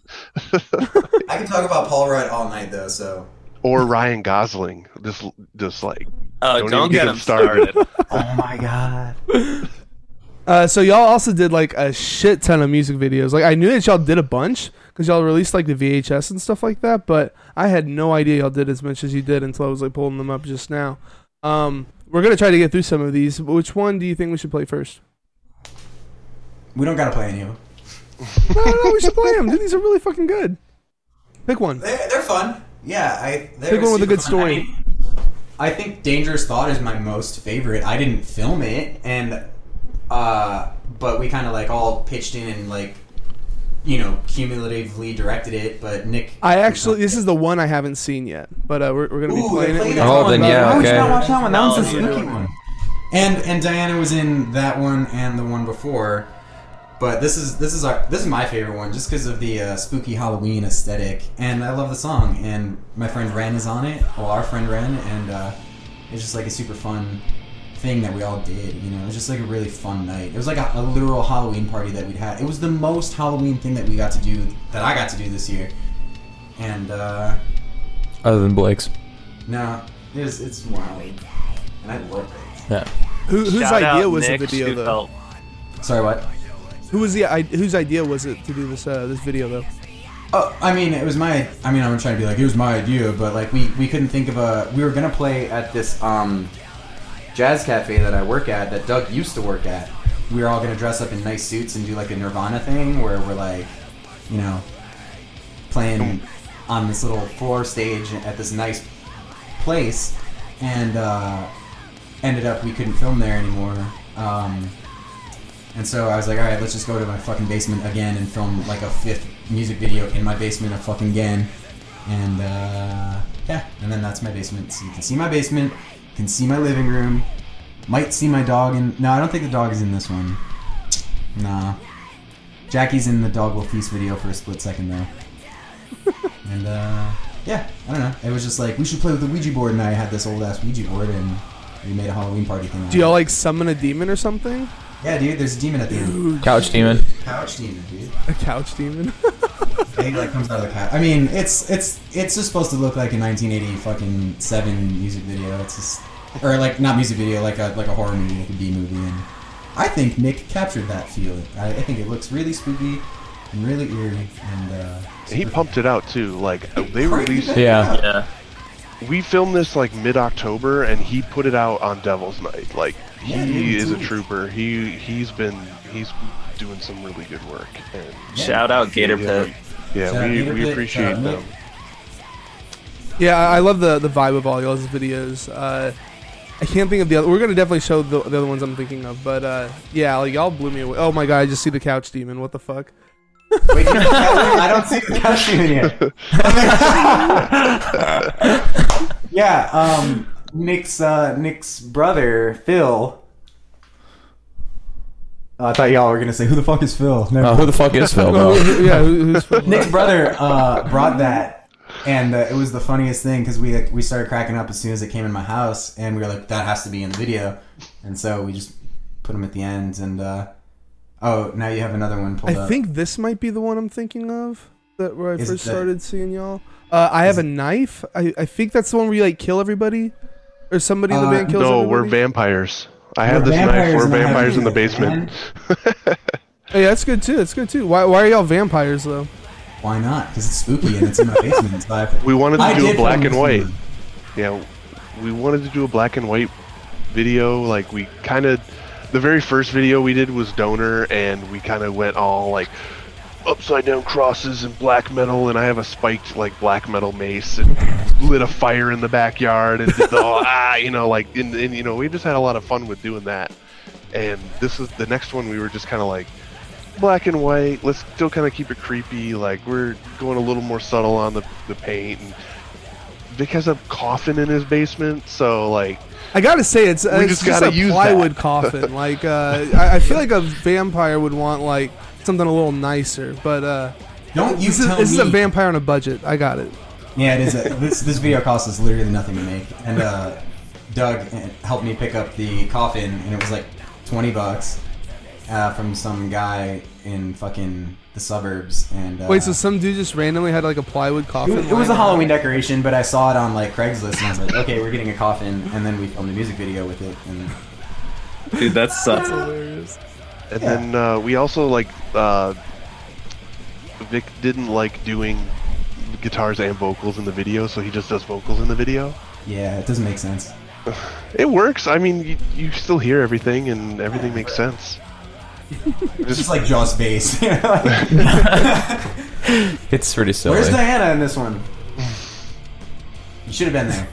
I can talk about Paul Rudd all night, though. So or Ryan Gosling. Just, just like Oh, Don't don't, get get him him started. started. Oh my god. Uh, so y'all also did like a shit ton of music videos. Like I knew that y'all did a bunch because y'all released like the VHS and stuff like that, but I had no idea y'all did as much as you did until I was like pulling them up just now. Um, we're gonna try to get through some of these. Which one do you think we should play first? We don't gotta play any of them. No, no, we should play them. Dude, these are really fucking good. Pick one. They're, they're fun. Yeah, I. They're Pick one with a good fun. Story. mean, I think Dangerous Thought is my most favorite. I didn't film it, and uh, but we kind of like all pitched in and like, you know, cumulatively directed it. But Nick, I actually, this is the one I haven't seen yet, but uh, we're, we're gonna be Ooh, playing it. played We that Oh, one then yeah, Why would you okay. not watch that one? That No, one's the spooky one. one. And and Diana was in that one and the one before. But this is this is our this is my favorite one just because of the uh, spooky Halloween aesthetic, and I love the song. And my friend Ren is on it, well, our friend Ren, and uh, it's just like a super fun thing that we all did. You know, it was just like a really fun night. It was like a, a literal Halloween party that we'd had. It was the most Halloween thing that we got to do that I got to do this year. And uh, Other than Blake's. no, it's it's wild, and I love it. Yeah. Who, whose Shout idea was Nick the video though? Schufelt. Sorry, what? Who was the I, whose idea was it to do this uh, this video though? Oh, I mean, it was my. I mean, I'm trying to be like it was my idea, but like we we couldn't think of a. We were gonna play at this um, jazz cafe that I work at that Doug used to work at. We were all gonna dress up in nice suits and do like a Nirvana thing where we're like, you know, playing on this little floor stage at this nice place, and uh, ended up we couldn't film there anymore. Um, and so I was like, all right, let's just go to my fucking basement again and film like a fifth music video in my basement of fucking again. And uh, yeah, and then that's my basement. So you can see my basement, can see my living room, might see my dog. And no, I don't think the dog is in this one. Nah, Jackie's in the Dog Will Feast video for a split second though. and uh, yeah, I don't know. It was just like we should play with the Ouija board, and I had this old ass Ouija board, and we made a Halloween party thing. Do y'all like summon a demon or something? Yeah, dude. There's a demon at the end. Couch demon. Couch demon, dude. A couch demon? He like comes out of the couch. I mean, it's it's it's just supposed to look like a 1980 fucking seven music video. It's just or like not music video, like a like a horror movie, like a B movie. And I think Nick captured that feeling. I, I think it looks really spooky and really eerie. And uh, he pumped it out too. Like uh, they released. Yeah. Yeah. We filmed this like mid-October, and he put it out on Devil's Night. Like he Yeah, is a trooper. He he's been he's doing some really good work. And Shout out Gator yeah, Pit. yeah, Shout out we, we appreciate out them. yeah, I I love the the vibe of all y'all's videos. Uh, I can't think of the other. We're gonna definitely show the, the other ones I'm thinking of, but uh, yeah, like y'all blew me away. Oh my god, I just see the couch demon. What the fuck? Wait, you I don't see the couch demon yet. yeah, um, Nick's uh, Nick's brother Phil. Oh, I thought y'all were gonna say who the fuck is Phil. Never Uh, who the fuck is Phil, Oh, bro? yeah, who, who's Nick's brother uh, brought that, and uh, it was the funniest thing because we like, we started cracking up as soon as it came in my house, and we were like, that has to be in the video, and so we just put them at the end, and uh, oh, now you have another one pulled I up. think this might be the one I'm thinking of. That where I Is first the- started seeing y'all. Uh, I have Is a knife. I, I think that's the one where you like kill everybody, or somebody in the Uh, band kills No, everybody. we're vampires. I have We're this knife. vampires We're in the vampires in the house, basement. man. Hey, that's good too. That's good too. Why, why are y'all vampires though? Why not? Because it's spooky and it's in my basement. So I, We wanted to I do a black and white. Yeah, we wanted to do a black and white video. Like we kind of, the very first video we did was donor, and we kind of went all like upside down crosses and black metal, and I have a spiked like black metal mace and lit a fire in the backyard and did the whole, ah, you know, like and, and you know we just had a lot of fun with doing that. And this is the next one. We were just kind of like black and white. Let's still kind of keep it creepy. Like we're going a little more subtle on the the paint and. Vic has a coffin in his basement, so like I gotta say, it's, uh, We it's just just, gotta a use plywood that. coffin. Like, uh, I, I feel like a vampire would want like something a little nicer. But uh, Don't you this, is, tell this is a vampire on a budget. I got it. Yeah, it is. A, this this video cost us literally nothing to make, and uh, Doug helped me pick up the coffin, and it was like twenty bucks. Uh, from some guy in fucking the suburbs. And uh, Wait, so some dude just randomly had like a plywood it coffin? was, it was a Halloween around? decoration, but I saw it on like Craigslist, and I was like, okay, we're getting a coffin, and then we filmed a music video with it. And Dude, that sucks. Hilarious. And Yeah. then uh, we also like uh, Vic didn't like doing guitars and vocals in the video, so he just does vocals in the video. yeah, it doesn't make sense. It works. I mean, you, you still hear everything, and everything makes sense. It's just like Joss bass. you know, like- It's pretty silly. Where's Diana in this one? You should have been there.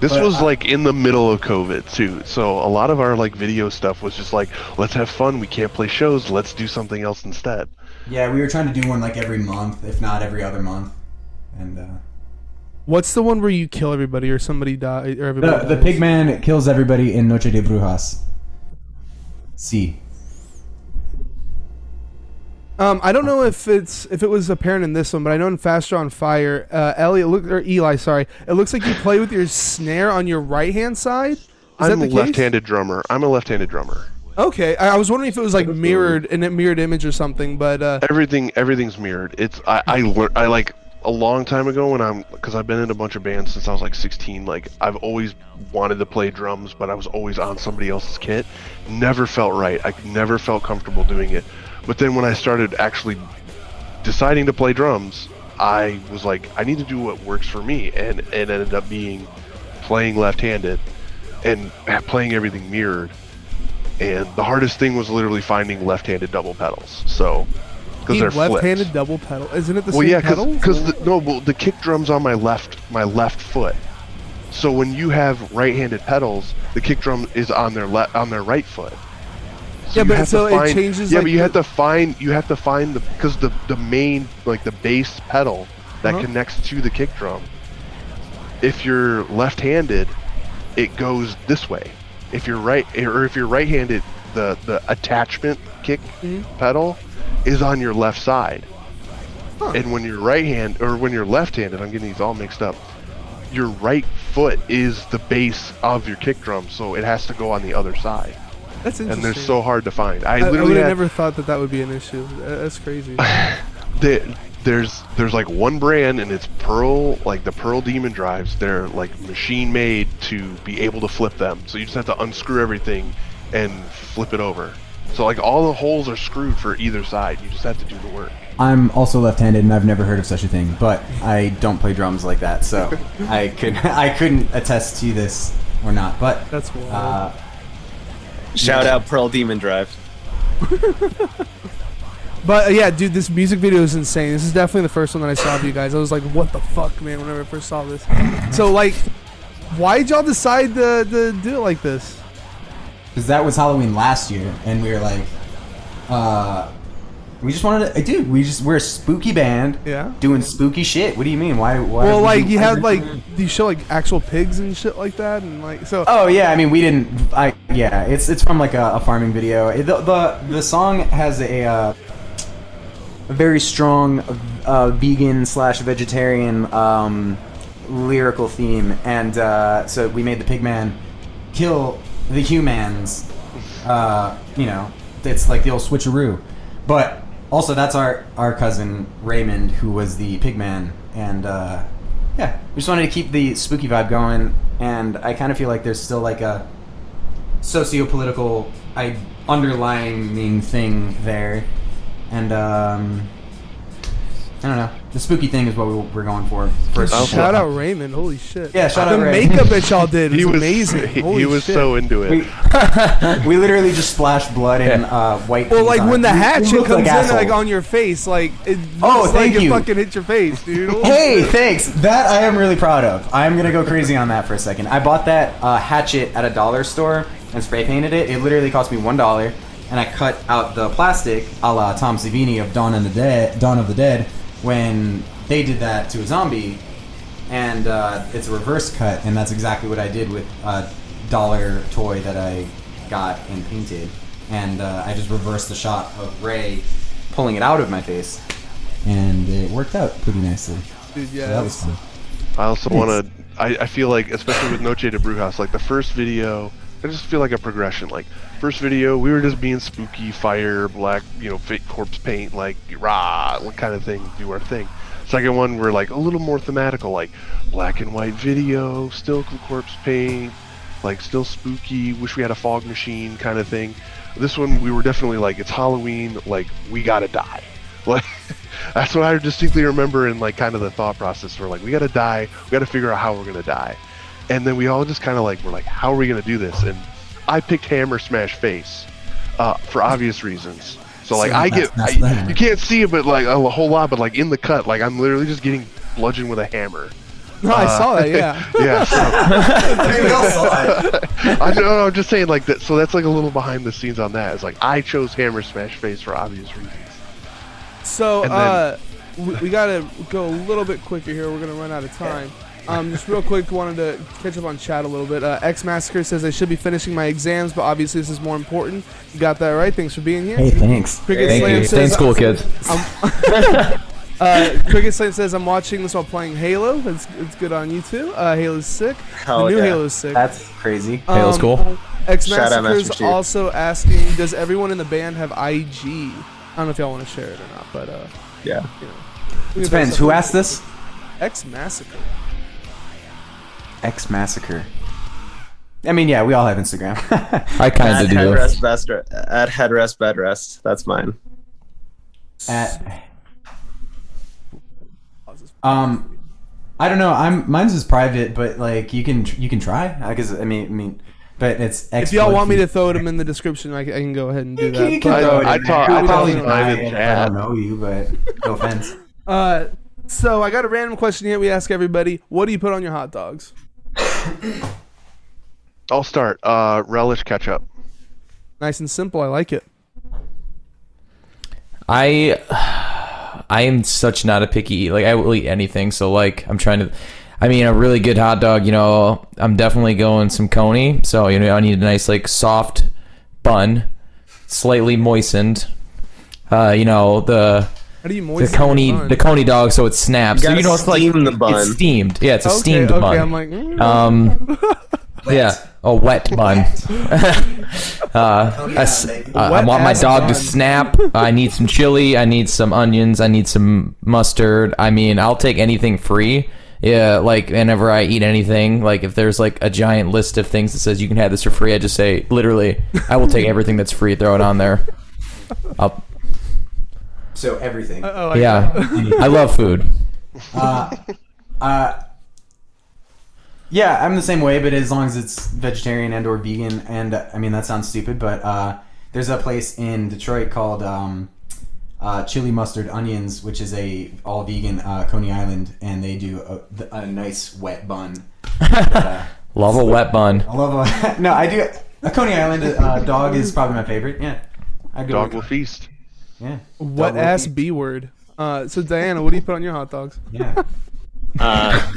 This But, was uh, like in the middle of COVID too, so a lot of our like video stuff was just like, let's have fun. We can't play shows. Let's do something else instead. Yeah, we were trying to do one like every month, if not every other month. And uh, What's the one where you kill everybody or somebody die or everybody? the the dies? pig man kills everybody in Noche de Brujas. See. Um, I don't know if it's if it was apparent in this one, but I know in Faster on Fire, uh, Elliot look or Eli, sorry, it looks like you play with your snare on your right hand side. Is I'm that a the case? left-handed drummer. I'm a left-handed drummer. Okay, I, I was wondering if it was like mirrored in a mirrored image or something, but uh, Everything everything's mirrored. It's I I lear- I like a long time ago when I'm because I've been in a bunch of bands since I was like 16. Like I've always wanted to play drums, but I was always on somebody else's kit. Never felt right. I never felt comfortable doing it. But then when I started actually deciding to play drums, I was like, I need to do what works for me, and it ended up being playing left-handed and playing everything mirrored. And the hardest thing was literally finding left-handed double pedals. So, because they're left-handed flipped. double pedal. Isn't it the? Well, same yeah, because the, no, well, the kick drum's on my left, my left foot. So when you have right-handed pedals, the kick drum is on their left, on their right foot. Yeah, but so it changes, Yeah, like, but you the- have to find, you have to find the because the the main like the bass pedal that Uh-huh. connects to the kick drum. If you're left-handed, it goes this way. If you're right, or if you're right-handed, the the attachment kick Mhm. pedal is on your left side. Huh. And when you're right hand or when you're left-handed, I'm getting these all mixed up. Your right foot is the base of your kick drum, so it has to go on the other side, That's interesting. and they're so hard to find. I, I, I literally have had, never thought that that would be an issue. That's crazy. the- there's there's like one brand, and it's Pearl, like the Pearl Demon drives. They're like machine made to be able to flip them. So you just have to unscrew everything and flip it over. So like all the holes are screwed for either side. You just have to do the work. I'm also left-handed, and I've never heard of such a thing. But I don't play drums like that, so I could I couldn't attest to this or not. But That's wild. uh, Shout out Pearl Demon Drive. But uh, yeah, dude, this music video is insane. This is definitely the first one that I saw of you guys. I was like, what the fuck, man, whenever I first saw this. So, like, why'd y'all decide to, to do it like this? Because that was Halloween last year, and we were like, uh, we just wanted to, dude. We just we're a spooky band, Yeah. doing spooky shit. What do you mean? Why? why Well, like, you had, like, do you show, like, actual pigs and shit like that? And, like, so. Oh yeah, I mean we didn't. I yeah, it's it's from like a, a farming video. It- The, the the song has a uh, a very strong uh, vegan slash vegetarian um, lyrical theme, and uh, so we made the pigman kill the humans. Uh, you know, it's like the old switcheroo, but also that's our our cousin Raymond who was the pigman, and uh, yeah, we just wanted to keep the spooky vibe going, and I kind of feel like there's still like a socio-political I, underlying thing there, and um, I don't know. The spooky thing is what we, we're going for. First, Oh, Shout out Raymond. Holy shit. Yeah, shout the out Ray. makeup that y'all did was, He was amazing. He, Holy he was shit. so into it. We, we literally just splashed blood and uh, white. Well, like on when it. the We- we hatchet looked comes in, assholes. like on your face, like it looks Oh, like thank it you. fucking hit your face, dude. Hey, thanks. That I am really proud of. I'm gonna go crazy on that for a second. I bought that uh, hatchet at a dollar store and spray painted it. It literally cost me one dollar, and I cut out the plastic, a la Tom Savini of Dawn of the Dead. Dawn of the Dead, when they did that to a zombie, and uh, it's a reverse cut, and that's exactly what I did with a dollar toy that I got and painted, and uh, I just reversed the shot of Ray pulling it out of my face, and it worked out pretty nicely. Dude, yeah. So that was fun. I also want to. I, I feel like, especially with Noche de Brujas, like the first video I just feel like a progression. Like first video, we were just being spooky, fire, black, you know, fake corpse paint, like rah, what kind of thing, do our thing. Second one, we're like a little more thematical, like black and white video, still corpse paint, like still spooky. Wish we had a fog machine kind of thing. This one, we were definitely like it's Halloween, like we gotta die. Like that's what I distinctly remember in like kind of the thought process. We're like, we gotta die. We gotta figure out how we're gonna die. And then we all just kind of like, we're like, how are we gonna do this? And I picked Hammer Smash Face uh, for obvious reasons. So like, So I get, that's I, you can't see it, but like a whole lot, but like in the cut, like I'm literally just getting bludgeoned with a hammer. No, I Uh, saw that. Yeah. Yeah. So, saw it. I know. I'm just saying like that. So that's like a little behind the scenes on that. It's like I chose Hammer Smash Face for obvious reasons. So then- uh, we, we gotta go a little bit quicker here. We're gonna run out of time. Um, just real quick, wanted to catch up on chat a little bit. Uh, X Massacre says I should be finishing my exams, but obviously this is more important. You got that right. Thanks for being here. Hey, thanks. Cricket Thank Slam you. Stay in school, kids. Uh, Cricket Slam says I'm watching this while playing Halo. It's, it's good on you too. Uh, Halo's sick. Hell the new yeah. Halo's sick. That's crazy. Halo's Um, cool. X Shout out Massacre's Master Chief. also asking, does everyone in the band have IG? I don't know if y'all want to share it or not, but uh, Yeah. you know. We can throw Depends. Who asked this? X Massacre. X Massacre. I mean, yeah, we all have Instagram. I kind of do. headrest, best, at headrest, bed rest. That's mine. At, um, I don't know. I'm mine's is private, but like you can you can try. I guess I mean I mean, but it's X. If y'all want me to throw them in the description, I, can- I can go ahead and do You that. can, you can But, throw it I in talk- I I'll probably deny it. I don't know you, but no offense. uh, so I got a random question here. We ask everybody, what do you put on your hot dogs? I'll start. Uh, relish ketchup. Nice and simple. I like it. I I am such not a picky eat. Like I will eat anything. So like I'm trying to. I mean, a really good hot dog. You know, I'm definitely going some coney. So you know, I need a nice like soft bun, slightly moistened. Uh, you know the How do you the moisten coney bun? the coney dog so it snaps. You so you know it's like the bun. it's steamed. Yeah, it's a okay, steamed okay, bun. I'm like, mm, Um, yeah, a wet bun. uh, a s- uh, I want my dog bun. to snap. I need some chili. I need some onions. I need some mustard. I mean, I'll take anything free. Yeah, like whenever I eat anything, like if there's like a giant list of things that says you can have this for free, I just say literally, I will take everything that's free, throw it on there. I'll, So everything. I like yeah. I love food. Uh, uh, yeah, I'm the same way, but as long as it's vegetarian and or vegan, and uh, I mean that sounds stupid, but uh, there's a place in Detroit called um, uh, Chili Mustard Onions, which is a all vegan uh, Coney Island, and they do a, a nice wet bun. uh, Love a wet bun. I love a no, I do a Coney Island uh, dog is probably my favorite. Yeah, I go Dog with- will feast. Yeah, Wet Dog ass B word. Uh, so Diana, what do you put on your hot dogs? Yeah, Uh,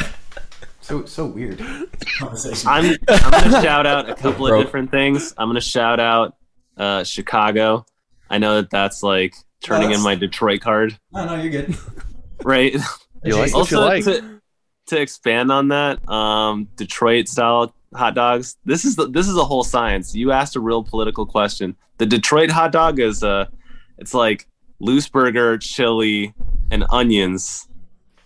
so so weird. I'm I'm gonna shout out a couple of different things. I'm gonna shout out uh, Chicago. I know that that's like turning in that's- my Detroit card, no, no, you're good. right? You like what you also like. to to expand on that, um, Detroit style hot dogs. This is the, this is a whole science. You asked a real political question. The Detroit hot dog is uh, it's like loose burger, chili, and onions,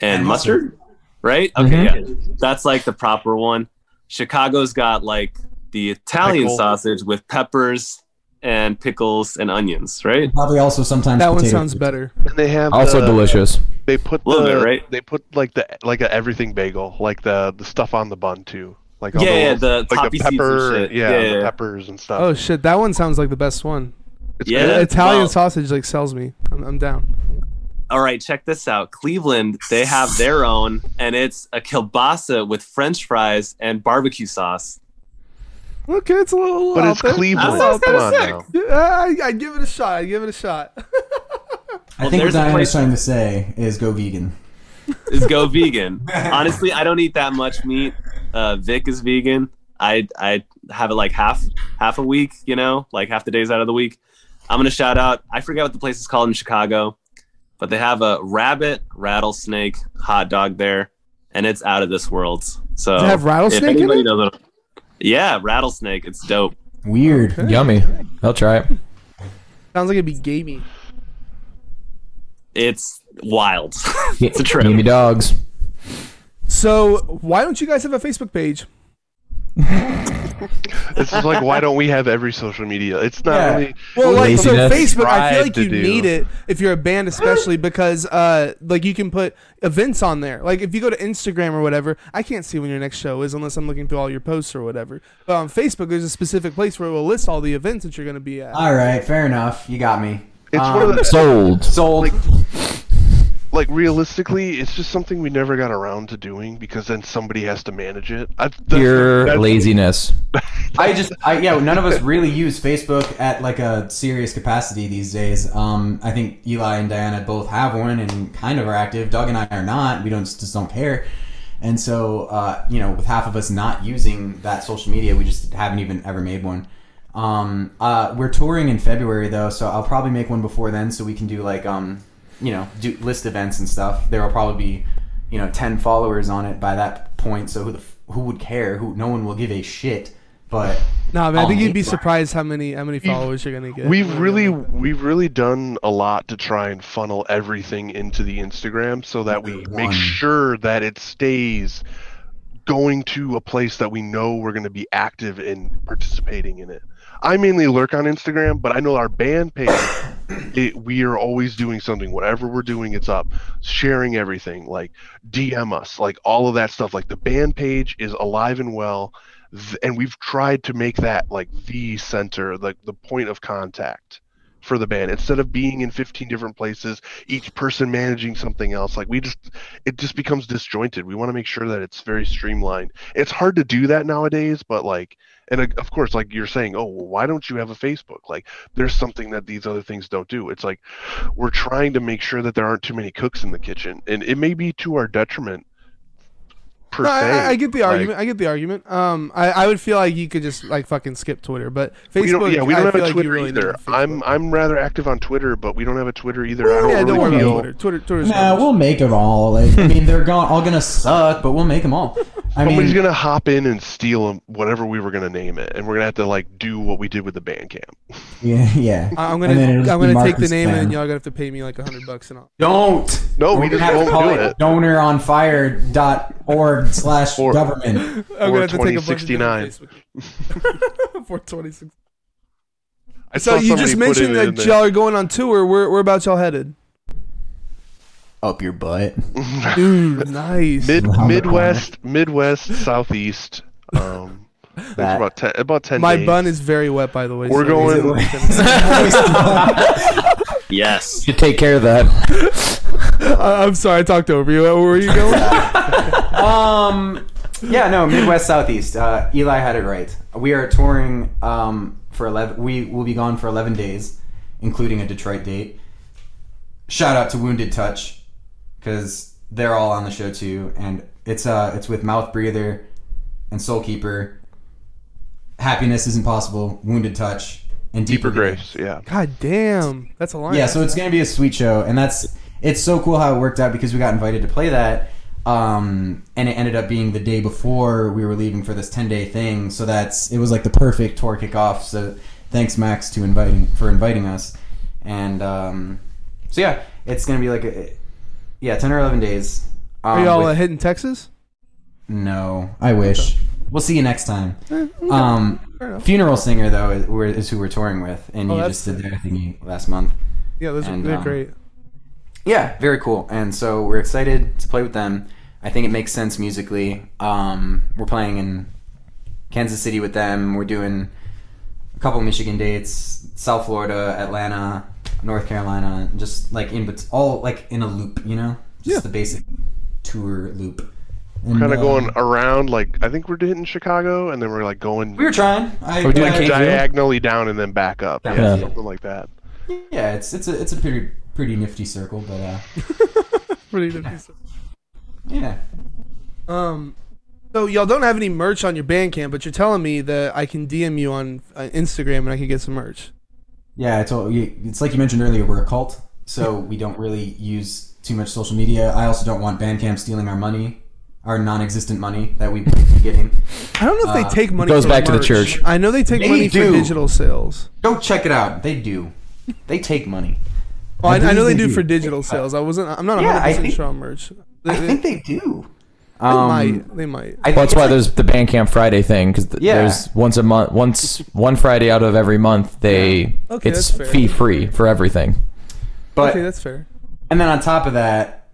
and, And mustard. mustard. Right? Okay, Mhm. yeah, that's like the proper one. Chicago's got like the Italian Pickle. sausage with peppers and pickles and onions, right? Probably also sometimes That one sounds chips. better. And they have Also the- delicious. They put A little the, bit, right? They put like the like a everything bagel, like the the stuff on the bun too, like all Yeah, yeah, the like poppy the seeds and pepper, shit. yeah, Yeah, the yeah. peppers and stuff. Oh shit, that one sounds like the best one. It's Yeah. good. Italian well- sausage like sells me. I'm, I'm down. All right, check this out. Cleveland, they have their own, and it's a kielbasa with French fries and barbecue sauce. Okay, it's a little. but out it's there. Cleveland. That sounds Come on kinda now. Yeah, I, I give it a shot. I give it a shot. I Well, think what there's a Diana's place- trying to say is go vegan. Is go vegan. Honestly, I don't eat that much meat. Uh, Vic is vegan. I I have it like half half a week, you know, like half the days out of the week. I'm gonna shout out. I forget what the place is called in Chicago, but they have a rabbit rattlesnake hot dog there, and it's out of this world. So Does it have rattlesnake in it? doesn't, Yeah, rattlesnake. It's dope. Weird. Yummy. I'll try it. Sounds like it'd be gamey. It's wild. it's a trip. Yummy dogs. So why don't you guys have a Facebook page? This is like, why don't we have every social media? It's not Yeah. really. Well, like so Facebook, I feel like you do. need it if you're a band, especially because uh, like you can put events on there. Like if you go to Instagram or whatever, I can't see when your next show is unless I'm looking through all your posts or whatever. But on Facebook, there's a specific place where it will list all the events that you're going to be at. All right, fair enough. You got me. It's Um, one of the Sold. sold. like, like realistically, it's just something we never got around to doing because then somebody has to manage it. I, that's, Pure that's- laziness. I just, I yeah, none of us really use Facebook at like a serious capacity these days. Um, I think Eli and Diana both have one and kind of are active. Doug and I are not. We don't just don't care. And so, uh, you know, with half of us not using that social media, we just haven't even ever made one. Um, uh, we're touring in February though, so I'll probably make one before then, so we can do like, um, you know, do list events and stuff. There will probably be, you know, ten followers on it by that point. So who the who would care? Who no one will give a shit. But No, man, I I'll think you'd be surprised how many how many followers you're going to get. We've really we've really done a lot to try and funnel everything into the Instagram so that we make sure that it stays going to a place that we know we're going to be active in participating in it. I mainly lurk on Instagram, but I know our band page, it, we are always doing something. Whatever we're doing, it's up. Sharing everything, like DM us, like all of that stuff. Like the band page is alive and well, and we've tried to make that like the center, like the point of contact for the band. Instead of being in 15 different places each person managing something else like we just it just becomes disjointed. We want to make sure that it's very streamlined. It's hard to do that nowadays but like and of course like you're saying oh well, why don't you have a facebook? Like there's something that these other things don't do. It's like we're trying to make sure that there aren't too many cooks in the kitchen and it may be to our detriment per No, I, se I- I get the Like, argument. I get the argument. Um, I, I would feel like you could just like fucking skip Twitter, but Facebook. we don't, yeah, we don't have a like you Twitter really either. a I'm I'm rather active on Twitter, but we don't have a Twitter either. I don't yeah, really don't worry feel. about Twitter. Twitter. Twitter's nah, we'll make them all. Like I mean, they're going all gonna suck, but we'll make them all. I Somebody's mean, gonna hop in and steal 'em- whatever we were gonna name it, and we're gonna have to like do what we did with the Bandcamp. yeah, yeah. I- I'm gonna I'm gonna marked take the as name and spam. then y'all gonna have to pay me like a hundred bucks and all. Don't. No, We're we gonna just have to won't do it it. donoronfire.org slash Or- government. I'm Or gonna have to take a bunch of 2069. different Facebook- For 26. I So saw you somebody just put mentioned it in that y'all are going on tour. Where where about y'all headed? Up your butt. Dude, nice. Mid Around the Midwest, Midwest, Southeast. Um, it's That- about ten. About ten. My days. bun is very wet, by the way. We're so- going- Yes. You take care of that. Uh, I'm sorry, I talked over you. Where were you going? Um, yeah, no, Midwest Southeast. Uh, Eli had it right. We are touring um, for eleven. We will be gone for eleven days, including a Detroit date. Shout out to Wounded Touch because they're all on the show too, and it's uh it's with Mouth Breather and Soul Keeper. Happiness isn't possible. Wounded Touch and Deeper Deeper, Grace. Yeah. God damn, that's a line. yeah, so it's gonna be a sweet show, and that's it's so cool how it worked out because we got invited to play that, um, and it ended up being the day before we were leaving for this ten day thing. So that's it was like the perfect tour kickoff. So thanks Max to inviting for inviting us, and um, so yeah, it's gonna be like a yeah ten or eleven days. Um, Are y'all with- uh, hitting Texas? no, I wish. We'll see you next time. Eh, okay, Um. Funeral Singer though is, is who we're touring with, and Oh, you just did their thingy last month. Yeah, those are and, they're um, great. Yeah, very cool. And so we're excited to play with them. I think it makes sense musically. Um, we're playing in Kansas City with them. We're doing a couple Michigan dates, South Florida, Atlanta, North Carolina, just like in but all like in a loop, you know, just Yeah. the basic tour loop. We're kind of And, going uh, around like I think we're hitting Chicago, and then we're like going We were trying. I, We're doing I- diagonally down and then back up. Yeah, Yeah. something like that. yeah, it's it's a it's a pretty pretty nifty circle, but uh, Pretty decent. yeah. Um, so y'all don't have any merch on your Bandcamp, but you're telling me that I can DM you on uh, Instagram and I can get some merch. Yeah, I told you. It's like you mentioned earlier. We're a cult, so we don't really use too much social media. I also don't want Bandcamp stealing our money. our non-existent money that we be getting. I don't know if Uh, they take money. goes for back to the church. I know they take They money for digital sales. Go check it out. They do. They take money. Oh, I, I, know believe they do for digital sales. I wasn't. I'm not 100 yeah, percent sure on merch. They, I they- think they do. they Um, might. They might. Well, that's why like- there's the Bandcamp Friday thing because Yeah. there's once a month, once one Friday out of every month, they Okay, it's fee free for everything. But okay, that's fair. and then on top of that,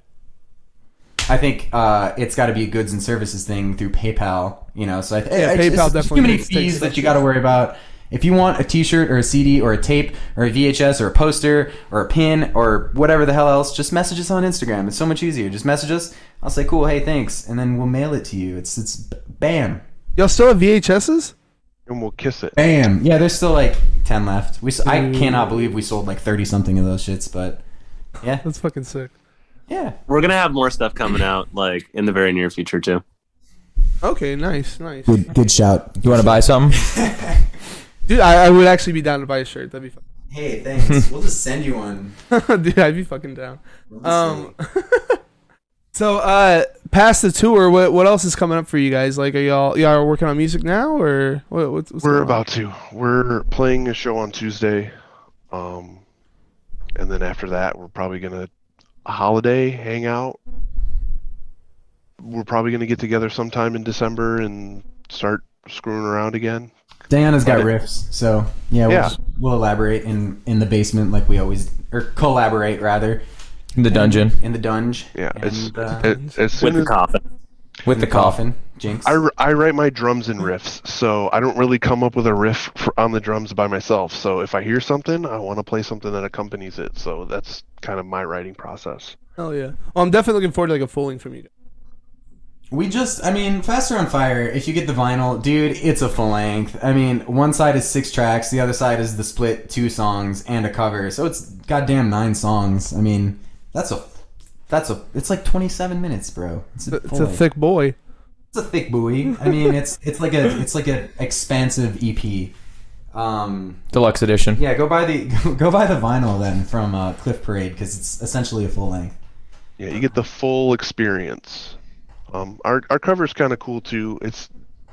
I think uh, it's got to be a goods and services thing through PayPal. You know, so I th- Yeah, it's- PayPal it's definitely too many needs to take fees that you got to worry about. If you want a T-shirt or a CD or a tape or a VHS or a poster or a pin or whatever the hell else, just message us on Instagram. It's so much easier. Just message us. I'll say, "Cool, hey, thanks," and then we'll mail it to you. It's it's bam, Y'all still have VHSs? and we'll kiss it. bam. Yeah, there's still like ten left. We s- I Ooh. cannot believe we sold like thirty something of those shits, but yeah, That's fucking sick. yeah. We're gonna have more stuff coming out like in the very near future too. Okay, nice, nice. Good good shout. You want to buy some? Dude, I, I would actually be down to buy a shirt. That'd be fun. Hey, thanks. we'll just send you one. Dude, I'd be fucking down. Um, so uh, past the tour, what what else is coming up for you guys? Like, are y'all y'all working on music now, or what, what's, what's We're going on? about to. We're playing a show on Tuesday, um, and then after that, we're probably gonna holiday hang out. We're probably gonna get together sometime in December and start screwing around again. Diana's got But- riffs, so yeah, we'll, Yeah. we'll elaborate in in the basement like we always or collaborate rather In the dungeon in the dungeon. Yeah, it's uh, it, as soon With the coffin. with the coffin. coffin. Jinx. I write my drums and riffs, so I don't really come up with a riff for, on the drums by myself. So if I hear something, I want to play something that accompanies it. So that's kind of my writing process. Hell yeah. Well, I'm definitely looking forward to like a full length from you. Guys. We just, I mean, Faster on Fire, if you get the vinyl, dude, it's a full length. I mean, one side is six tracks, the other side is the split two songs and a cover. So it's goddamn nine songs. I mean, that's a, that's a, it's like 27 minutes, bro. It's a, It's a thick boy. It's a thick buoy. I mean, it's, it's like a, it's like an expansive EP. Um, Deluxe edition. yeah, go buy the, go buy the vinyl then from uh, Cliff Parade because it's essentially a full length. Yeah, you get the full experience. Um, our our is kind of cool too. It's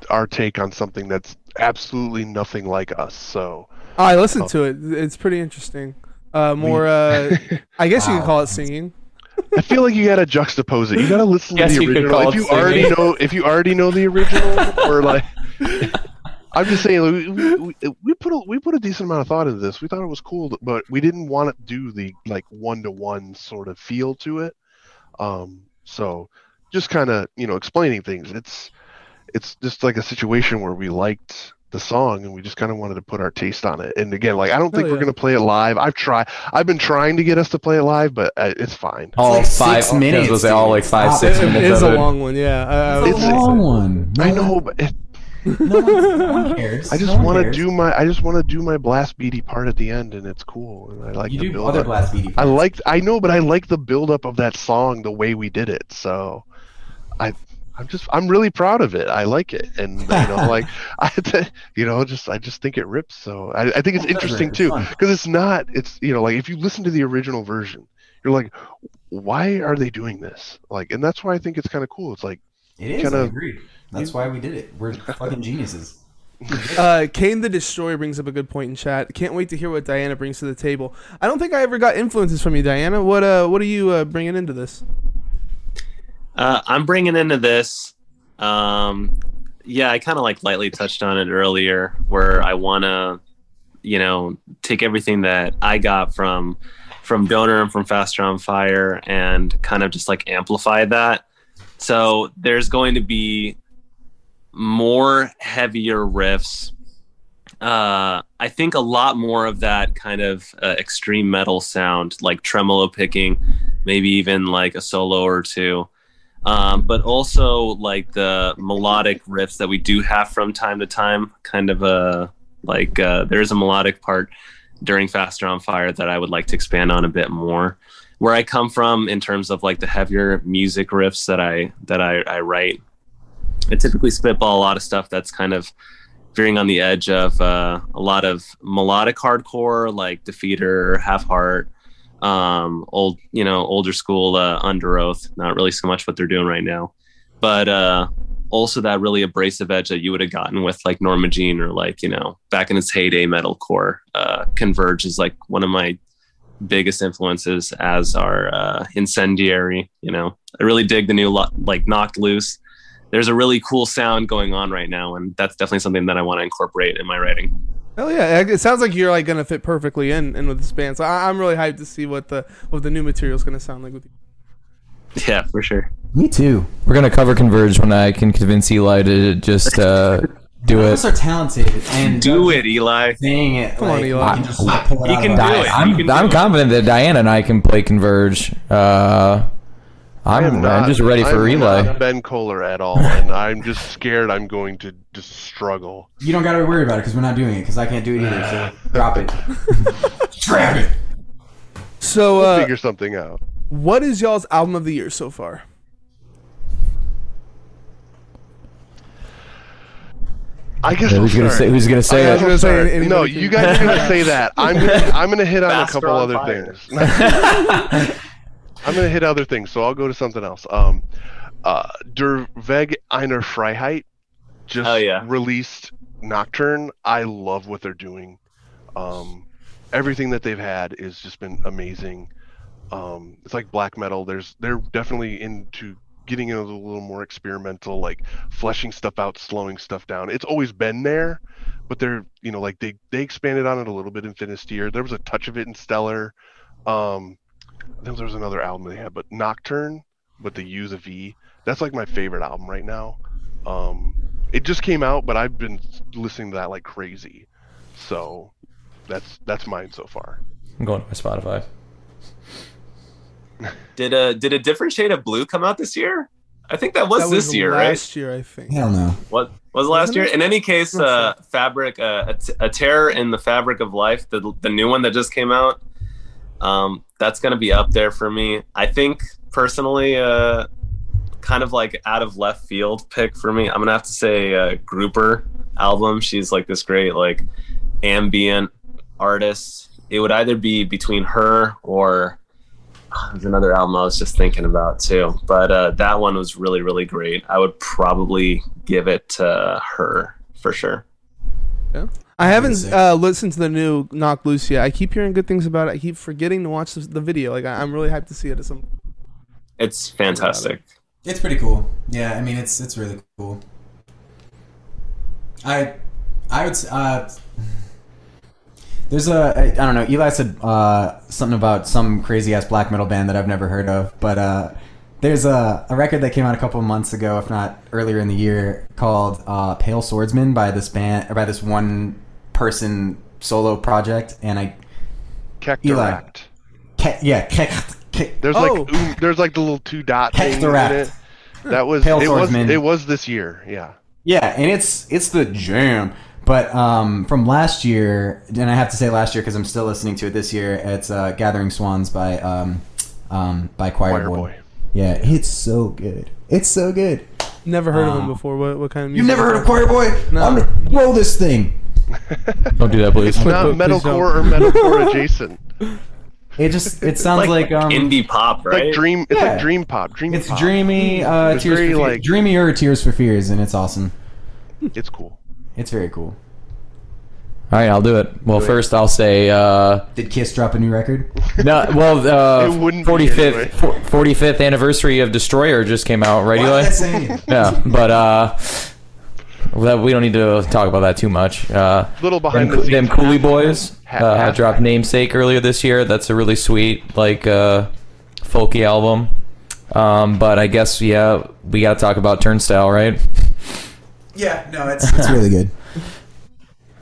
our take on something that's absolutely nothing like us. So I listened Oh. to it. It's pretty interesting. Uh, more, uh, I guess you Wow. could call it singing. I feel like you gotta juxtapose it. You gotta listen Guess to the original. call If it you already know, if you already know the original, or like, I'm just saying, we, we, we- we put a we put a decent amount of thought into this. We thought it was cool, but we didn't want to do the like one to one sort of feel to it. Um, so just kind of you know explaining things. It's it's just like a situation where we liked the song and we just kind of wanted to put our taste on it. And again, like I don't think Oh, we're gonna play it live. I've tried. I've been trying to get us to play it live, but uh, it's fine. All like five six I was minutes, gonna all like five, Stop six it. It minutes. is of a it. long one, yeah. I, I It's a long so. one. No I know, but it, No one, cares. I just No want to do my I just want to do my blast beady part at the end, and it's cool. And I like You the do build other up. blast beady. I parts. like I know, but I like the build up of that song the way we did it. So I I'm just I'm really proud of it. I like it, and you know, like I you know just I just think it rips. So I, I think it's it does interesting too because it's not it's you know like if you listen to the original version, you're like, why are they doing this? Like, and that's why I think it's kind of cool. It's like It is. Kinda- agree. That's why we did it. We're fucking geniuses. Uh, Kane the Destroyer brings up a good point in chat. Can't wait to hear what Diana brings to the table. I don't think I ever got influences from you, Diana. What uh, what are you uh, bringing into this? Uh, I'm bringing into this. Um, yeah, I kind of like lightly touched on it earlier, where I want to, you know, take everything that I got from from Donor and from Faster on Fire and kind of just like amplify that. So there's going to be more heavier riffs. Uh, I think a lot more of that kind of uh, extreme metal sound, like tremolo picking, maybe even like a solo or two um, but also like the melodic riffs that we do have from time to time. Kind of a like uh, there's a melodic part during Faster on Fire that I would like to expand on a bit more. Where I come from in terms of like the heavier music riffs that I that I, I write, I typically spitball a lot of stuff that's kind of veering on the edge of uh, a lot of melodic hardcore like Defeater, Have Heart, um, old, you know, older school uh, Underoath. Not really so much what they're doing right now, but uh, also that really abrasive edge that you would have gotten with like Norma Jean or like you know back in its heyday metalcore. Uh, Converge is like one of my biggest influences as our uh, incendiary. You know, I really dig the new lo- like knocked loose. There's a really cool sound going on right now, and that's definitely something that I want to incorporate in my writing. Hell yeah! It sounds like you're like gonna fit perfectly in, in with this band. So I, I'm really hyped to see what the what the new material is gonna sound like with you. Yeah, for sure. Me too. We're gonna cover Converge when I can convince Eli to just uh, do None of it. us are talented and Do it, Eli. saying it. Come on, Eli. we can just like, pull it You out can do it. I'm can I'm do it. confident that Diana and I can play Converge. Uh, I I'm, am I'm just ready for relay. I'm Eli. not Ben Koller at all, and I'm just scared I'm going to just struggle. You don't gotta worry about it because we're not doing it because I can't do it either. So drop it. Drop it. So We'll uh, figure something out. what is y'all's album of the year so far? I guess Yeah, who's gonna say? Who's gonna say it? gonna say no, can- you guys are gonna say that. I'm gonna I'm gonna hit on a couple on other fire. things. I'm gonna hit other things, so I'll go to something else. Um, uh, Der Weg einer Freiheit just yeah. released Noktvrn. I love what they're doing. Um, everything that they've had has just been amazing. Um, it's like black metal. There's they're definitely into getting into a little more experimental, like fleshing stuff out, slowing stuff down. It's always been there, but they're you know like they they expanded on it a little bit in Finisterre. There was a touch of it in Stellar. Um, then there was another album they had, but Noktvrn but the Use of V. That's like my favorite album right now. Um, it just came out, but I've been listening to that like crazy. So that's that's mine so far. I'm going to my Spotify. Did a did a different shade of blue come out this year? I think that was that this was year, right? last year, I think. Hell no. What was last Wasn't year? it? In any case, uh, fabric, uh, a, t- a tear in the fabric of life, the the new one that just came out. Um, that's gonna be up there for me. I think personally, uh, kind of like out of left field pick for me. I'm gonna have to say uh, Grouper album. She's like this great like ambient artist. It would either be between her or oh, there's another album I was just thinking about too. But uh, that one was really really great. I would probably give it to her for sure. I haven't uh, listened to the new Knocked Loose yet. I keep hearing good things about it. I keep forgetting to watch the, the video. Like I, I'm really hyped to see it. At some. It's fantastic. It's pretty cool. Yeah, I mean it's it's really cool. I I would s- uh there's a I, I don't know. Eli said uh something about some crazy ass black metal band that I've never heard of, but uh there's a, a record that came out a couple of months ago, if not earlier in the year, called uh, "Pale Swordsman" by this band, by this one person solo project, and I, Kectoract. Ke- yeah, Ke- Ke- There's Oh. like ooh, there's like the little two dot things in it. That was Pale it was Swordsman. it was this year. Yeah. Yeah, and it's it's the jam. But um, from last year, and I have to say last year because I'm still listening to it this year. It's uh, "Gathering Swans" by um, um, by Choir, Choir Boy. Boy. Yeah, it's so good. It's so good. Never heard of him Uh, before. What what kind of music? You've never heard of Choir Boy? No. I'm gonna roll this thing. Don't do that, please. It's not metalcore or metalcore adjacent. It just it sounds like, um, indie pop, It's right? like dream. It's Yeah. like dream pop. Dream it's pop. dreamy. Uh, It's tears very, for Fear- like- dreamier Tears for Fears, and it's awesome. It's cool. It's very cool. All right, I'll do it. Well, Do it. first I'll say uh, Did Kiss drop a new record? no. Well, uh, It wouldn't 45th 45th anniversary of Destroyer just came out, right, Why Eli? did I say it? Yeah, but uh, that we don't need to talk about that too much. Uh, Little them, behind the scenes. them Cooley Boys Half- uh, half- dropped Namesake earlier this year. That's a really sweet, like, uh, folky album. Um, but I guess yeah, we got to talk about Turnstile, right? Yeah, no, it's it's really good.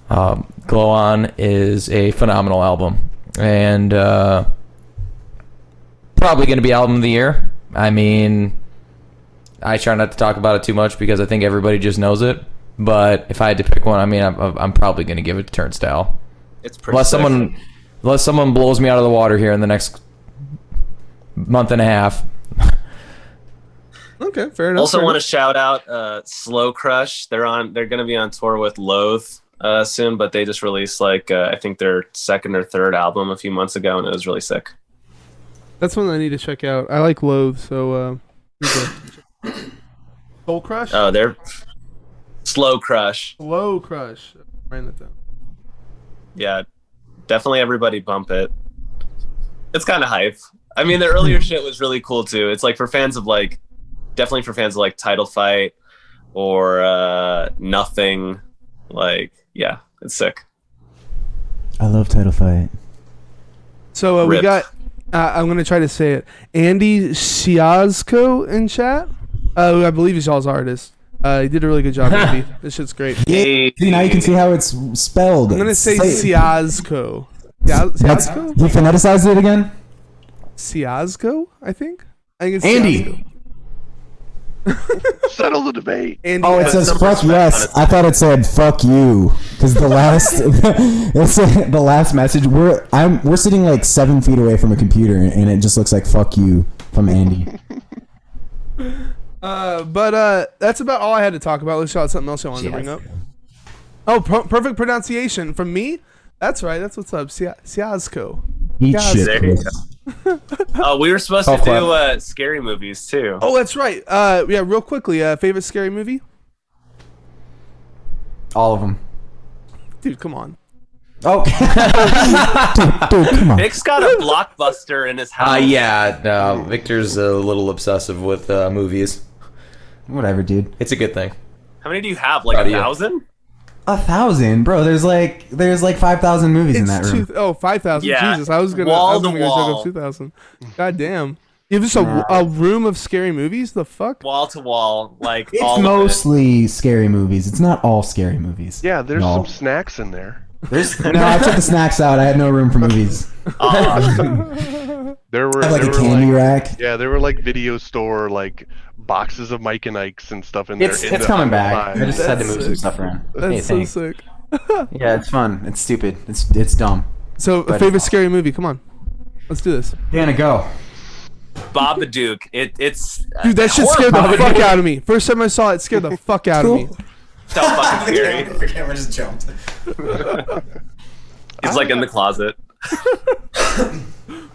Um, Glow On is a phenomenal album, and uh, probably going to be album of the year. I mean, I try not to talk about it too much because I think everybody just knows it. But if I had to pick one, I mean, I'm, I'm probably going to give it to Turnstile, It's pretty unless sick. someone unless someone blows me out of the water here in the next month and a half. Okay, fair enough. also fair want to shout out uh, Slow Crush. They're on. They're going to be on tour with Loathe uh, soon, but they just released like uh, I think their second or third album a few months ago, and it was really sick. That's one I need to check out. I like Loathe, so uh, need Soul Crush. Oh, they're slow crush. Slow Crush. Writing that down. Yeah, definitely everybody bump it. It's kind of hype. I mean, the earlier shit was really cool too. It's like for fans of like, definitely for fans of like Title Fight or uh Nothing. Like, yeah, it's sick. I love Title Fight. So uh, we got. Uh, I'm gonna try to say it. Andy Siazko in chat. Uh, I believe he's y'all's artist. Uh, he did a really good job, Andy. This shit's great. Hey, See, now you can see how it's spelled. I'm gonna say Say- Siazko. Yeah, That's, Siazko. you phoneticized it again? Siazko, I think. I think it's Andy. Settle the debate. Andy. Oh, it says some fuck yes. I thought it said fuck you because the last it's the last message. We're I'm we're sitting like seven feet away from a computer and it just looks like fuck you from Andy. Uh, but uh, that's about all I had to talk about. Let's shout out something else I wanted to bring up. Oh, per- perfect pronunciation from me. That's right. That's what's up. Sia- Siazko. Eat Yes. shit. There you Chris. oh, we were supposed to clap. do uh, scary movies too. Oh, that's right. Uh, yeah, real quickly. Uh, favorite scary movie? All of them. Dude, come on. Oh, Dude, come on. Nick's got a blockbuster in his house. Uh, yeah, no, Victor's a little obsessive with uh, movies. Whatever, dude. It's a good thing. How many do you have? Like Proud a of you. thousand? A thousand, bro. There's like there's like five thousand movies in It's that room. two, oh, 5,000. Yeah. Jesus. I was going Wall I was to gonna joke wall. up 2,000. God damn. If it's a, a room of scary movies? The fuck? Wall to wall, like It's all of it. mostly scary movies. It's not all scary movies. Yeah, there's No. some snacks in there. There's no. I took the snacks out. I had no room for movies. Uh, There were I have like there a candy like, rack. yeah, there were like video store like boxes of Mike and Ike's and stuff in there. It's in it's coming back. line. I just had to That's move some sick. stuff around. That's Hey, so thanks. sick. Yeah, it's fun. It's stupid. It's it's dumb. So, a But- favorite scary movie? Come on. Let's do this. Dana, go. Babadook. It, it's Dude, that shit horror scared the Babadook. fuck out of me. First time I saw it, it scared the fuck out of me. So fucking scary. The camera just jumped. He's like in the closet.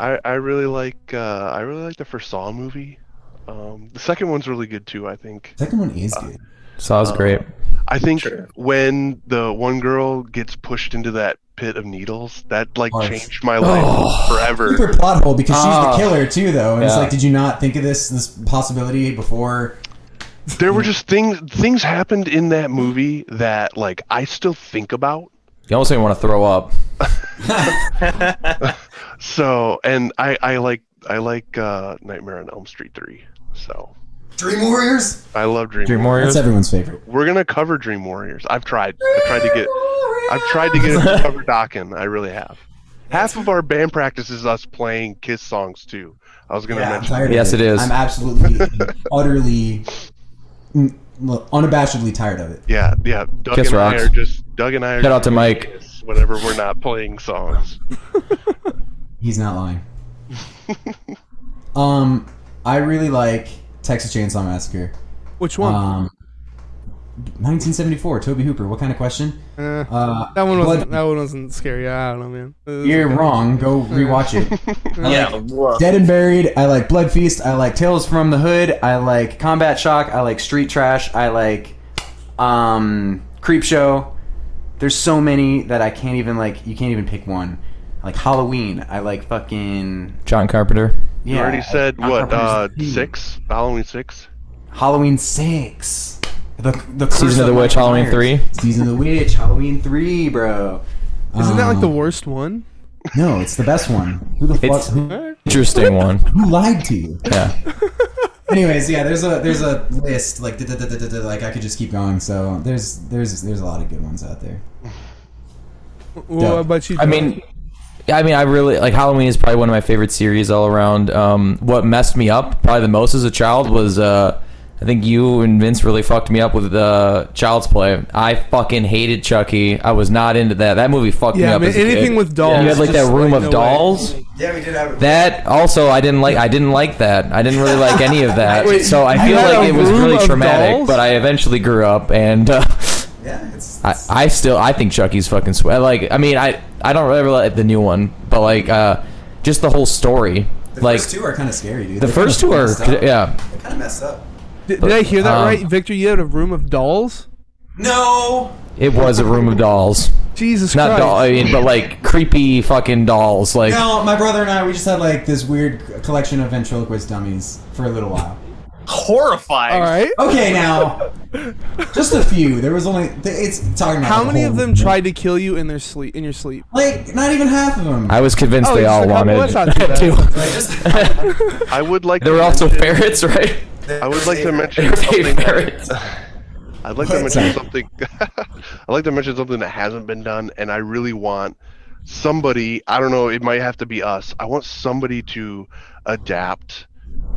I, I really like uh, I really like the first Saw movie. Um, the second one's really good too. I think. Second one is good. Saw's great. I think Sure. when the one girl gets pushed into that pit of needles, that like Harsh. changed my life Super forever. plot hole because she's Ah. the killer too, though. And it's like, did you not think of this this possibility before? There were just things things happened in that movie that like I still think about. You almost make me want to throw up. So and I I like I like uh, Nightmare on Elm Street three. So Dream Warriors. I love Dream. Dream Warriors. Warriors. That's everyone's favorite. We're gonna cover Dream Warriors. I've tried. I've tried to get. I've tried to get it to cover Dokken. I really have. Half of our band practice is us playing Kiss songs too. I was gonna Yeah, mention. tired of Yes, it is. I'm absolutely, utterly, well, unabashedly tired of it. Yeah, yeah. Doug Kiss and I are just. Doug and I are. Shout out to Mike. Whenever we're not playing songs. He's not lying. um, I really like Texas Chainsaw Massacre. Which one? Um, 1974, Tobe Hooper. What kind of question? Eh, Uh, that one wasn't. Blood- That one wasn't scary. I don't know, man. You're wrong. Go rewatch it. I Yeah. like. Dead and Buried. I like Blood Feast. I like Tales from the Hood. I like Combat Shock. I like Street Trash. I like um, Creep Show. There's so many that I can't even like. You can't even pick one. I like Halloween. I like fucking John Carpenter. yeah. you already said I- what? Uh, six. Halloween six. Halloween six. The the Season of the Witch, Michael Halloween Myers. 3. Season of the Witch, Halloween three, bro. Isn't that like the Um, worst one? No, it's the best one. Who the fuck? It's- Who, Interesting one. who lied to you? Yeah. Anyways, yeah, there's a there's a list like da- da- da- da- da- da, like I could just keep going. So there's there's there's a lot of good ones out there. Well, what about you? I mean, yeah, I mean, I really like Halloween is probably one of my favorite series all around. Um, what messed me up probably the most as a child was uh, I think you and Vince really fucked me up with the Child's Play. I fucking hated Chucky. I was not into that. That movie fucked me yeah, up. man, as a anything kid. with dolls. You had like just, that room of no way. dolls. Yeah, we did have. That also I didn't like. I didn't like that. I didn't really like any of that. Wait, so I you feel had like a it was room really of traumatic. dolls? But I eventually grew up, and uh, Yeah, it's. I, I still I think Chucky's fucking sweat. Like I mean I I don't really like the new one, but like uh, just the whole story. the like first two are kind of scary, dude. the They're first kinda two are messed up. yeah. They're kind of messed up. Did, did I hear that Um, right, Victor? You had a room of dolls. No. It was a room of dolls. Jesus Not Christ! doll, I mean, but like creepy fucking dolls. Like No, my brother and I, we just had like this weird collection of ventriloquist dummies for a little while. Horrifying. All right. Okay, now, just a few. There was only it's talking about How many of them movement. tried to kill you in their sleep? In your sleep? Like, not even half of them. I was convinced Oh, they all a couple? wanted That's not too bad. to. Like, just I would like. There were also mention- ferrets, right? I would like to mention something. that- I'd like to mention something. I'd like to mention something that hasn't been done, and I really want somebody. I don't know. It might have to be us. I want somebody to adapt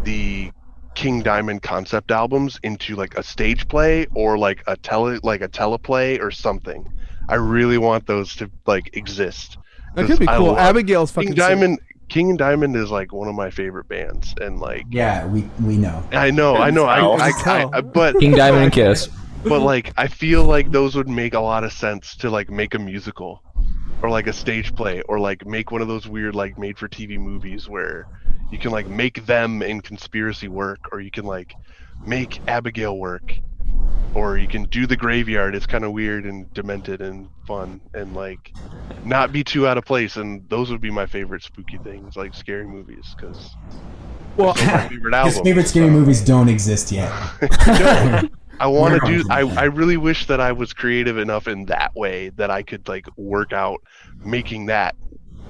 the King Diamond concept albums into like a stage play or like a tele like a teleplay or something. I really want those to like exist. That could be cool. Abigail's fucking King. Diamond. King and Diamond is like one of my favorite bands, and like yeah, we we know. I know, I know, I, tell. I, I, I but King Diamond and Kiss. but like I feel like those would make a lot of sense to like make a musical or like a stage play or like make one of those weird like made for TV movies where you can like make them in conspiracy work or you can like make Abigail work or you can do the graveyard it's kind of weird and demented and fun and like not be too out of place and those would be my favorite spooky things like scary movies because Well, my favorite His album favorite scary movies don't exist yet. no, I want to do. I. I really wish that I was creative enough in that way that I could like work out making that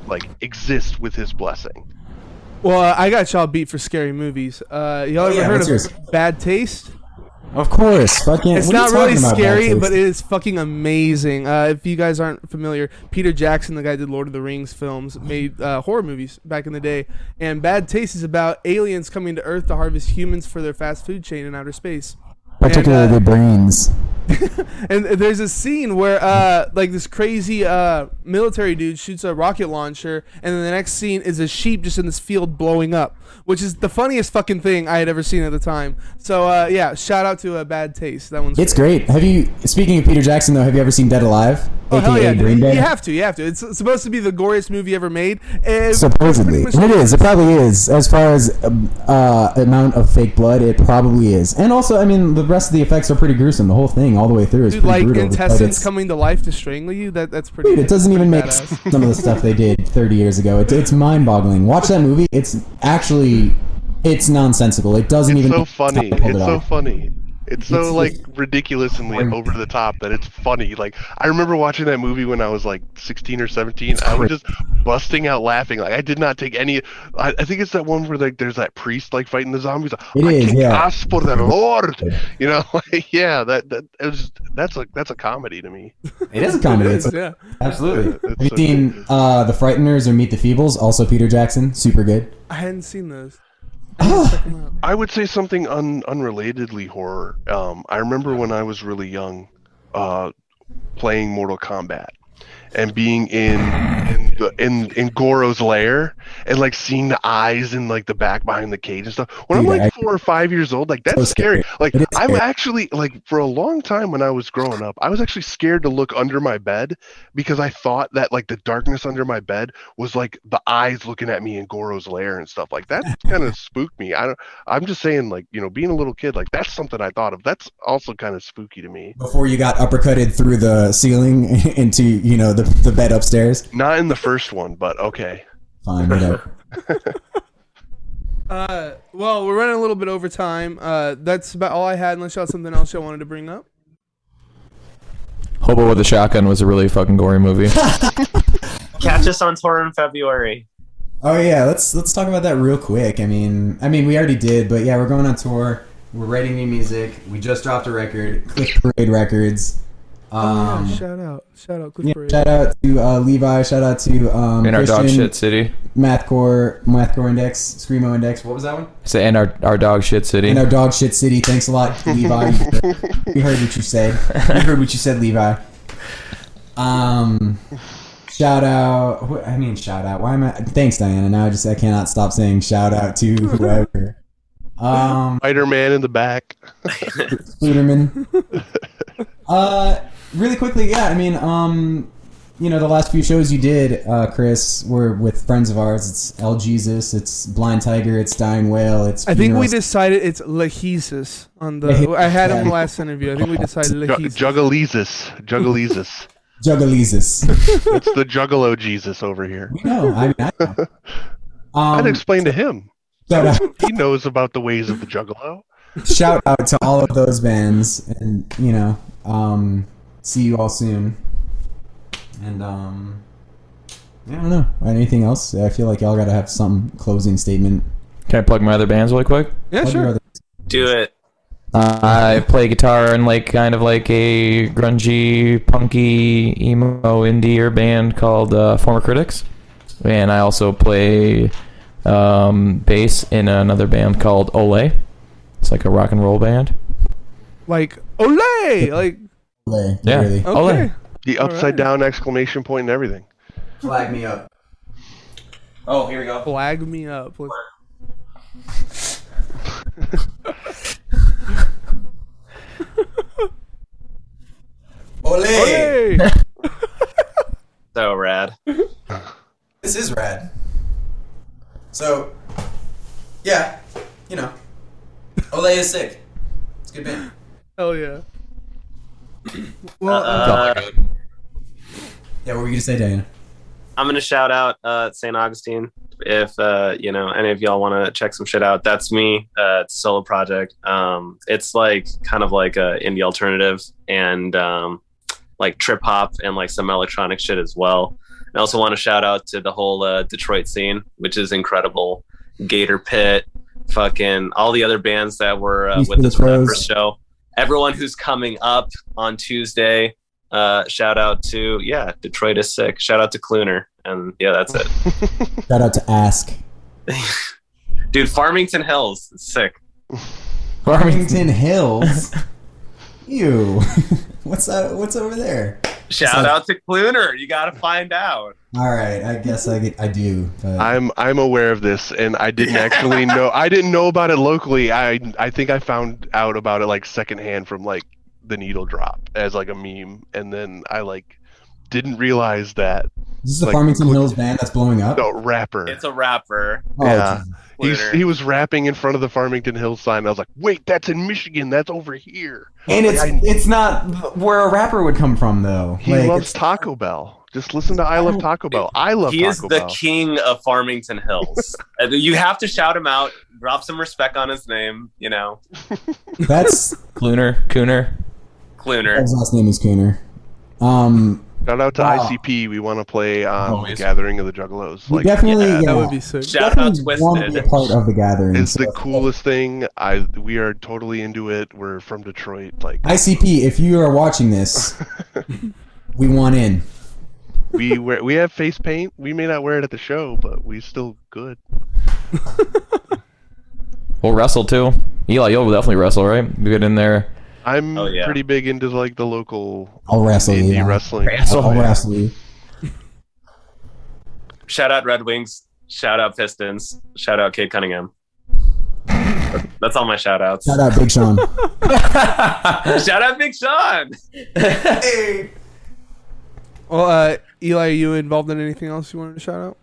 like exist with his blessing. well, uh, I got y'all beat for scary movies. Uh, y'all ever yeah, heard of yours? Bad Taste? Of course, fucking. It's what not really scary, but it is fucking amazing. Uh, if you guys aren't familiar, Peter Jackson, the guy who did Lord of the Rings films, made uh, horror movies back in the day. And Bad Taste is about aliens coming to Earth to harvest humans for their fast food chain in outer space. particularly and, uh, the brains. And there's a scene where, uh, like, this crazy uh, military dude shoots a rocket launcher, and then the next scene is a sheep just in this field blowing up, which is the funniest fucking thing I had ever seen at the time. So, uh, yeah, shout out to a Bad Taste. That one's It's great. Have you? Speaking of Peter Jackson, though, have you ever seen Dead Alive? Oh hell yeah! Brain You have to, you have to. It's supposed to be the goriest movie ever made. and Supposedly, and it is. It probably is. As far as um, uh, amount of fake blood, it probably is. And also, I mean, the rest of the effects are pretty gruesome. The whole thing, all the way through, is Dude, pretty like brutal. intestines coming to life to strangle you. That that's pretty. Dude, it doesn't even make pretty badass. some of the stuff they did 30 years ago. It, it's mind-boggling. Watch that movie. It's actually, it's nonsensical. It doesn't It's even. so make sense how funny. It's it so off. funny. It's so It's- like it's- ridiculously over the top that it's funny. Like I remember watching that movie when I was like 16 or 17. I was just busting out laughing. Like I did not take any. I, I think it's that one where like there's that priest like fighting the zombies. It I is, can yeah. ask for the Lord. You know, like, yeah. That that it was that's a that's a comedy to me. It is a comedy. It's yeah. absolutely. Have you so seen good. uh, The Frighteners or Meet the Feebles? Also Peter Jackson. Super good. I hadn't seen those. I need to check 'em out. I would say something un, unrelatedly horror. Um, I remember when I was really young, uh, playing Mortal Kombat and being in in the, in, in Goro's lair and like seeing the eyes and like the back behind the cage and stuff. When I'm like I- four or five years old, like that's So scary. scary. Like I'm scary. actually like for a long time when I was growing up, I was actually scared to look under my bed because I thought that like the darkness under my bed was like the eyes looking at me in Goro's lair and stuff like that. Kind of spooked me. I don't. I'm just saying, like you know, being a little kid, like that's something I thought of. That's also kind of spooky to me. Before you got uppercutted through the ceiling into, you know, the, the bed upstairs. Not in the first one, but okay. Fine, whatever. Uh, well, we're running a little bit over time. Uh, that's about all I had. Unless y'all have something else y'all wanted to bring up. Hobo with a Shotgun was a really fucking gory movie. Catch us on tour in February. Oh yeah, let's let's talk about that real quick. I mean, I mean, we already did, but yeah, we're going on tour. We're writing new music. We just dropped a record. Cliff Parade Records. Um, yeah, shout out, shout out, yeah, shout out to uh, Levi. Shout out to um, In our dog shit city. Mathcore, Mathcore Index, Screamo Index. What was that one? Say, and our, our dog shit city. In our dog shit city. Thanks a lot, Levi. we heard what you said. We heard what you said, Levi. Um, shout out. wh- I mean, shout out. Why am I? Thanks, Diana. Now I just I cannot stop saying shout out to whoever. Um, Spider Man in the back. Spiderman. uh, really quickly, yeah. I mean, um, you know, the last few shows you did, uh, Chris, were with friends of ours. It's El Jesus, it's Blind Tiger, it's Dying Whale, it's. I think we Funerals. decided it's Lachesis on the. I had him yeah. last interview. I think we decided Ju- Lachesis. Juggalesis. Juggalesis. Juggalesis. it's the Juggalo Jesus over here. we know. I mean, I know. I'd Um, explain to him. shout, out, He knows about the ways of the Juggalo. shout out to all of those bands, and you know, um, see you all soon. And um, I don't know. Anything else? I feel like y'all gotta have some closing statement. Can I plug my other bands really quick? yeah, Plug your sure. other- Do it. Uh, I play guitar in like kind of like a grungy, punky, emo, indie band called uh, Former Critics, and I also play um, bass in another band called Ole. It's like a rock and roll band. Like Olay! Like Play, Yeah. really. Ole. okay. The upside right. down exclamation point and everything. Flag me up. Oh, here we go. Flag me up. Like, Ole! Olay! So rad. This is rad. So, yeah, you know, Ole is sick. It's a good band. Hell yeah. Well, uh, Uh, Yeah, what were you gonna say, Diana? I'm gonna shout out uh, St. Augustine. If uh, you know any of y'all want to check some shit out, that's me. Uh, it's a solo project. Um, it's like kind of like a indie alternative and um, like trip hop and like some electronic shit as well. I also want to shout out to the whole uh, Detroit scene, which is incredible. Gator Pit, fucking all the other bands that were uh, with to the us for that Crows. first show. Everyone who's coming up on Tuesday, uh, shout out to yeah, Detroit is sick. Shout out to Cluner, and yeah, that's it, Shout out to Ask. dude. Farmington Hills, sick. Farmington Hills. Ew. what's that? What's over there? Shout like- out to Cluner. You got to find out. All right, I guess I get, I do. But I'm I'm aware of this, and I didn't actually know. I didn't know about it locally. I I think I found out about it like secondhand from like the Needle Drop as like a meme, and then I like didn't realize that this is the like, Farmington quick- Hills band that's blowing up. no rapper. It's a rapper. Oh, yeah. Jesus. He's, he was rapping in front of the Farmington Hills sign. I was like, wait, that's in Michigan. That's over here. and it's I- it's not where a rapper would come from though. He Like, loves Taco Bell. Just listen to I Love Taco Bell. I love he Taco is the Bell. king of Farmington Hills. Uh, you have to shout him out. Drop some respect on his name. You know, That's Cluner, Cooner. Cluner. his last name is Cooner. Um, Shout out to Wow. ICP. We want to play um, on Always. Gathering of the Juggalos. Like, definitely yeah, yeah, that would be sick. Shout out definitely want to be a part of the gathering. it's so- the coolest thing. I we are totally into it. We're from Detroit. Like ICP, if you are watching this, we want in. we wear, we have face paint. We may not wear it at the show, but we still good. We'll wrestle too. Eli, you'll definitely wrestle, right? We get in there. I'm Oh, yeah. pretty big into like the local I'll wrestle you. indie yeah. wrestling. Wrestle. I'll wrestle you. Shout out Red Wings. Shout out Pistons. Shout out Cade Cunningham. That's all my shout outs. Shout out Big Sean. Shout out Big Sean. Hey. Well, uh, Eli, are you involved in anything else you wanted to shout out?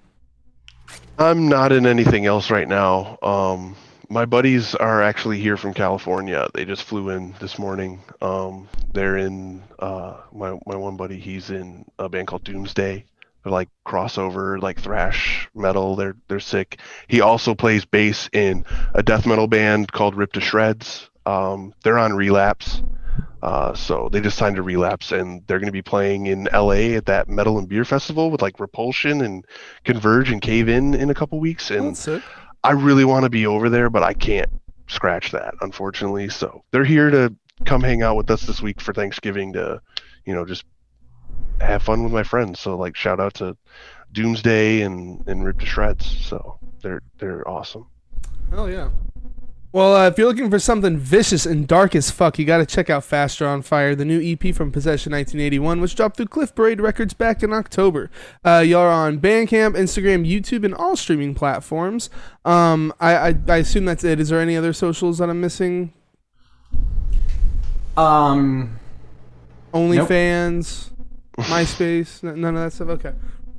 I'm not in anything else right now. Um, my buddies are actually here from California. They just flew in this morning. Um, they're in uh, my my one buddy. He's in a band called Doomsday. They're like crossover, like thrash metal. They're they're sick. He also plays bass in a death metal band called Ripped to Shreds. Um, they're on Relapse. Uh, so they just signed a relapse and they're going to be playing in LA at that metal and beer festival with like Repulsion and Converge and Cave In in a couple weeks. Oh, And sick. I really want to be over there, but I can't scratch that, unfortunately. So they're here to come hang out with us this week for Thanksgiving to, you know, just have fun with my friends. So like shout out to Doomsday and and Ripped to Shreds. So they're they're awesome. Hell yeah. Well, uh, if you're looking for something vicious and dark as fuck, you got to check out Faster on Fire, the new EP from Possession 1981, which dropped through Cliff Parade Records back in October. Uh, y'all are on Bandcamp, Instagram, YouTube, and all streaming platforms. Um, I, I, I assume that's it. Is there any other socials that I'm missing? Um, OnlyFans. MySpace, n- none of that stuff. Okay.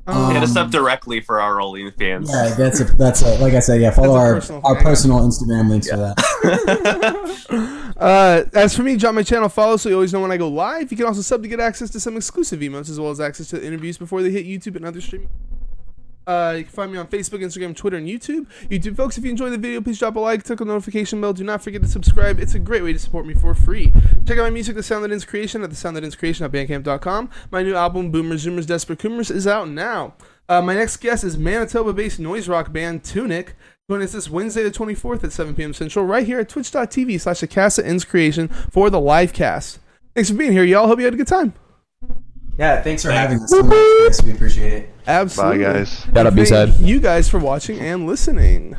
Um, Hit us up directly for our Rolling fans. Yeah, that's a that's a like I said. Yeah, follow our personal our thing. personal Instagram links for that. Uh, as for me, drop my channel follow so you always know when I go live. You can also sub to get access to some exclusive emotes as well as access to the interviews before they hit YouTube and other streaming. Uh, you can find me on Facebook, Instagram, Twitter, and YouTube. YouTube folks, if you enjoyed the video, please drop a like, click the notification bell. Do not forget to subscribe. It's a great way to support me for free. Check out my music, The Sound That Ends Creation, at The Sound That Ends Creation at Bandcamp.com. My new album, Boomers, Zoomers, Desperate Coomers, is out now. Uh, my next guest is Manitoba-based noise rock band Tunic. Join us this Wednesday the 24th at 7 p.m. Central right here at twitch.tv slash the Creation for the live cast. Thanks for being here, y'all. Hope you had a good time. Yeah, thanks for having us. so much, We appreciate it. Absolutely. Bye, guys. Shout out Thank B-side. you guys for watching and listening.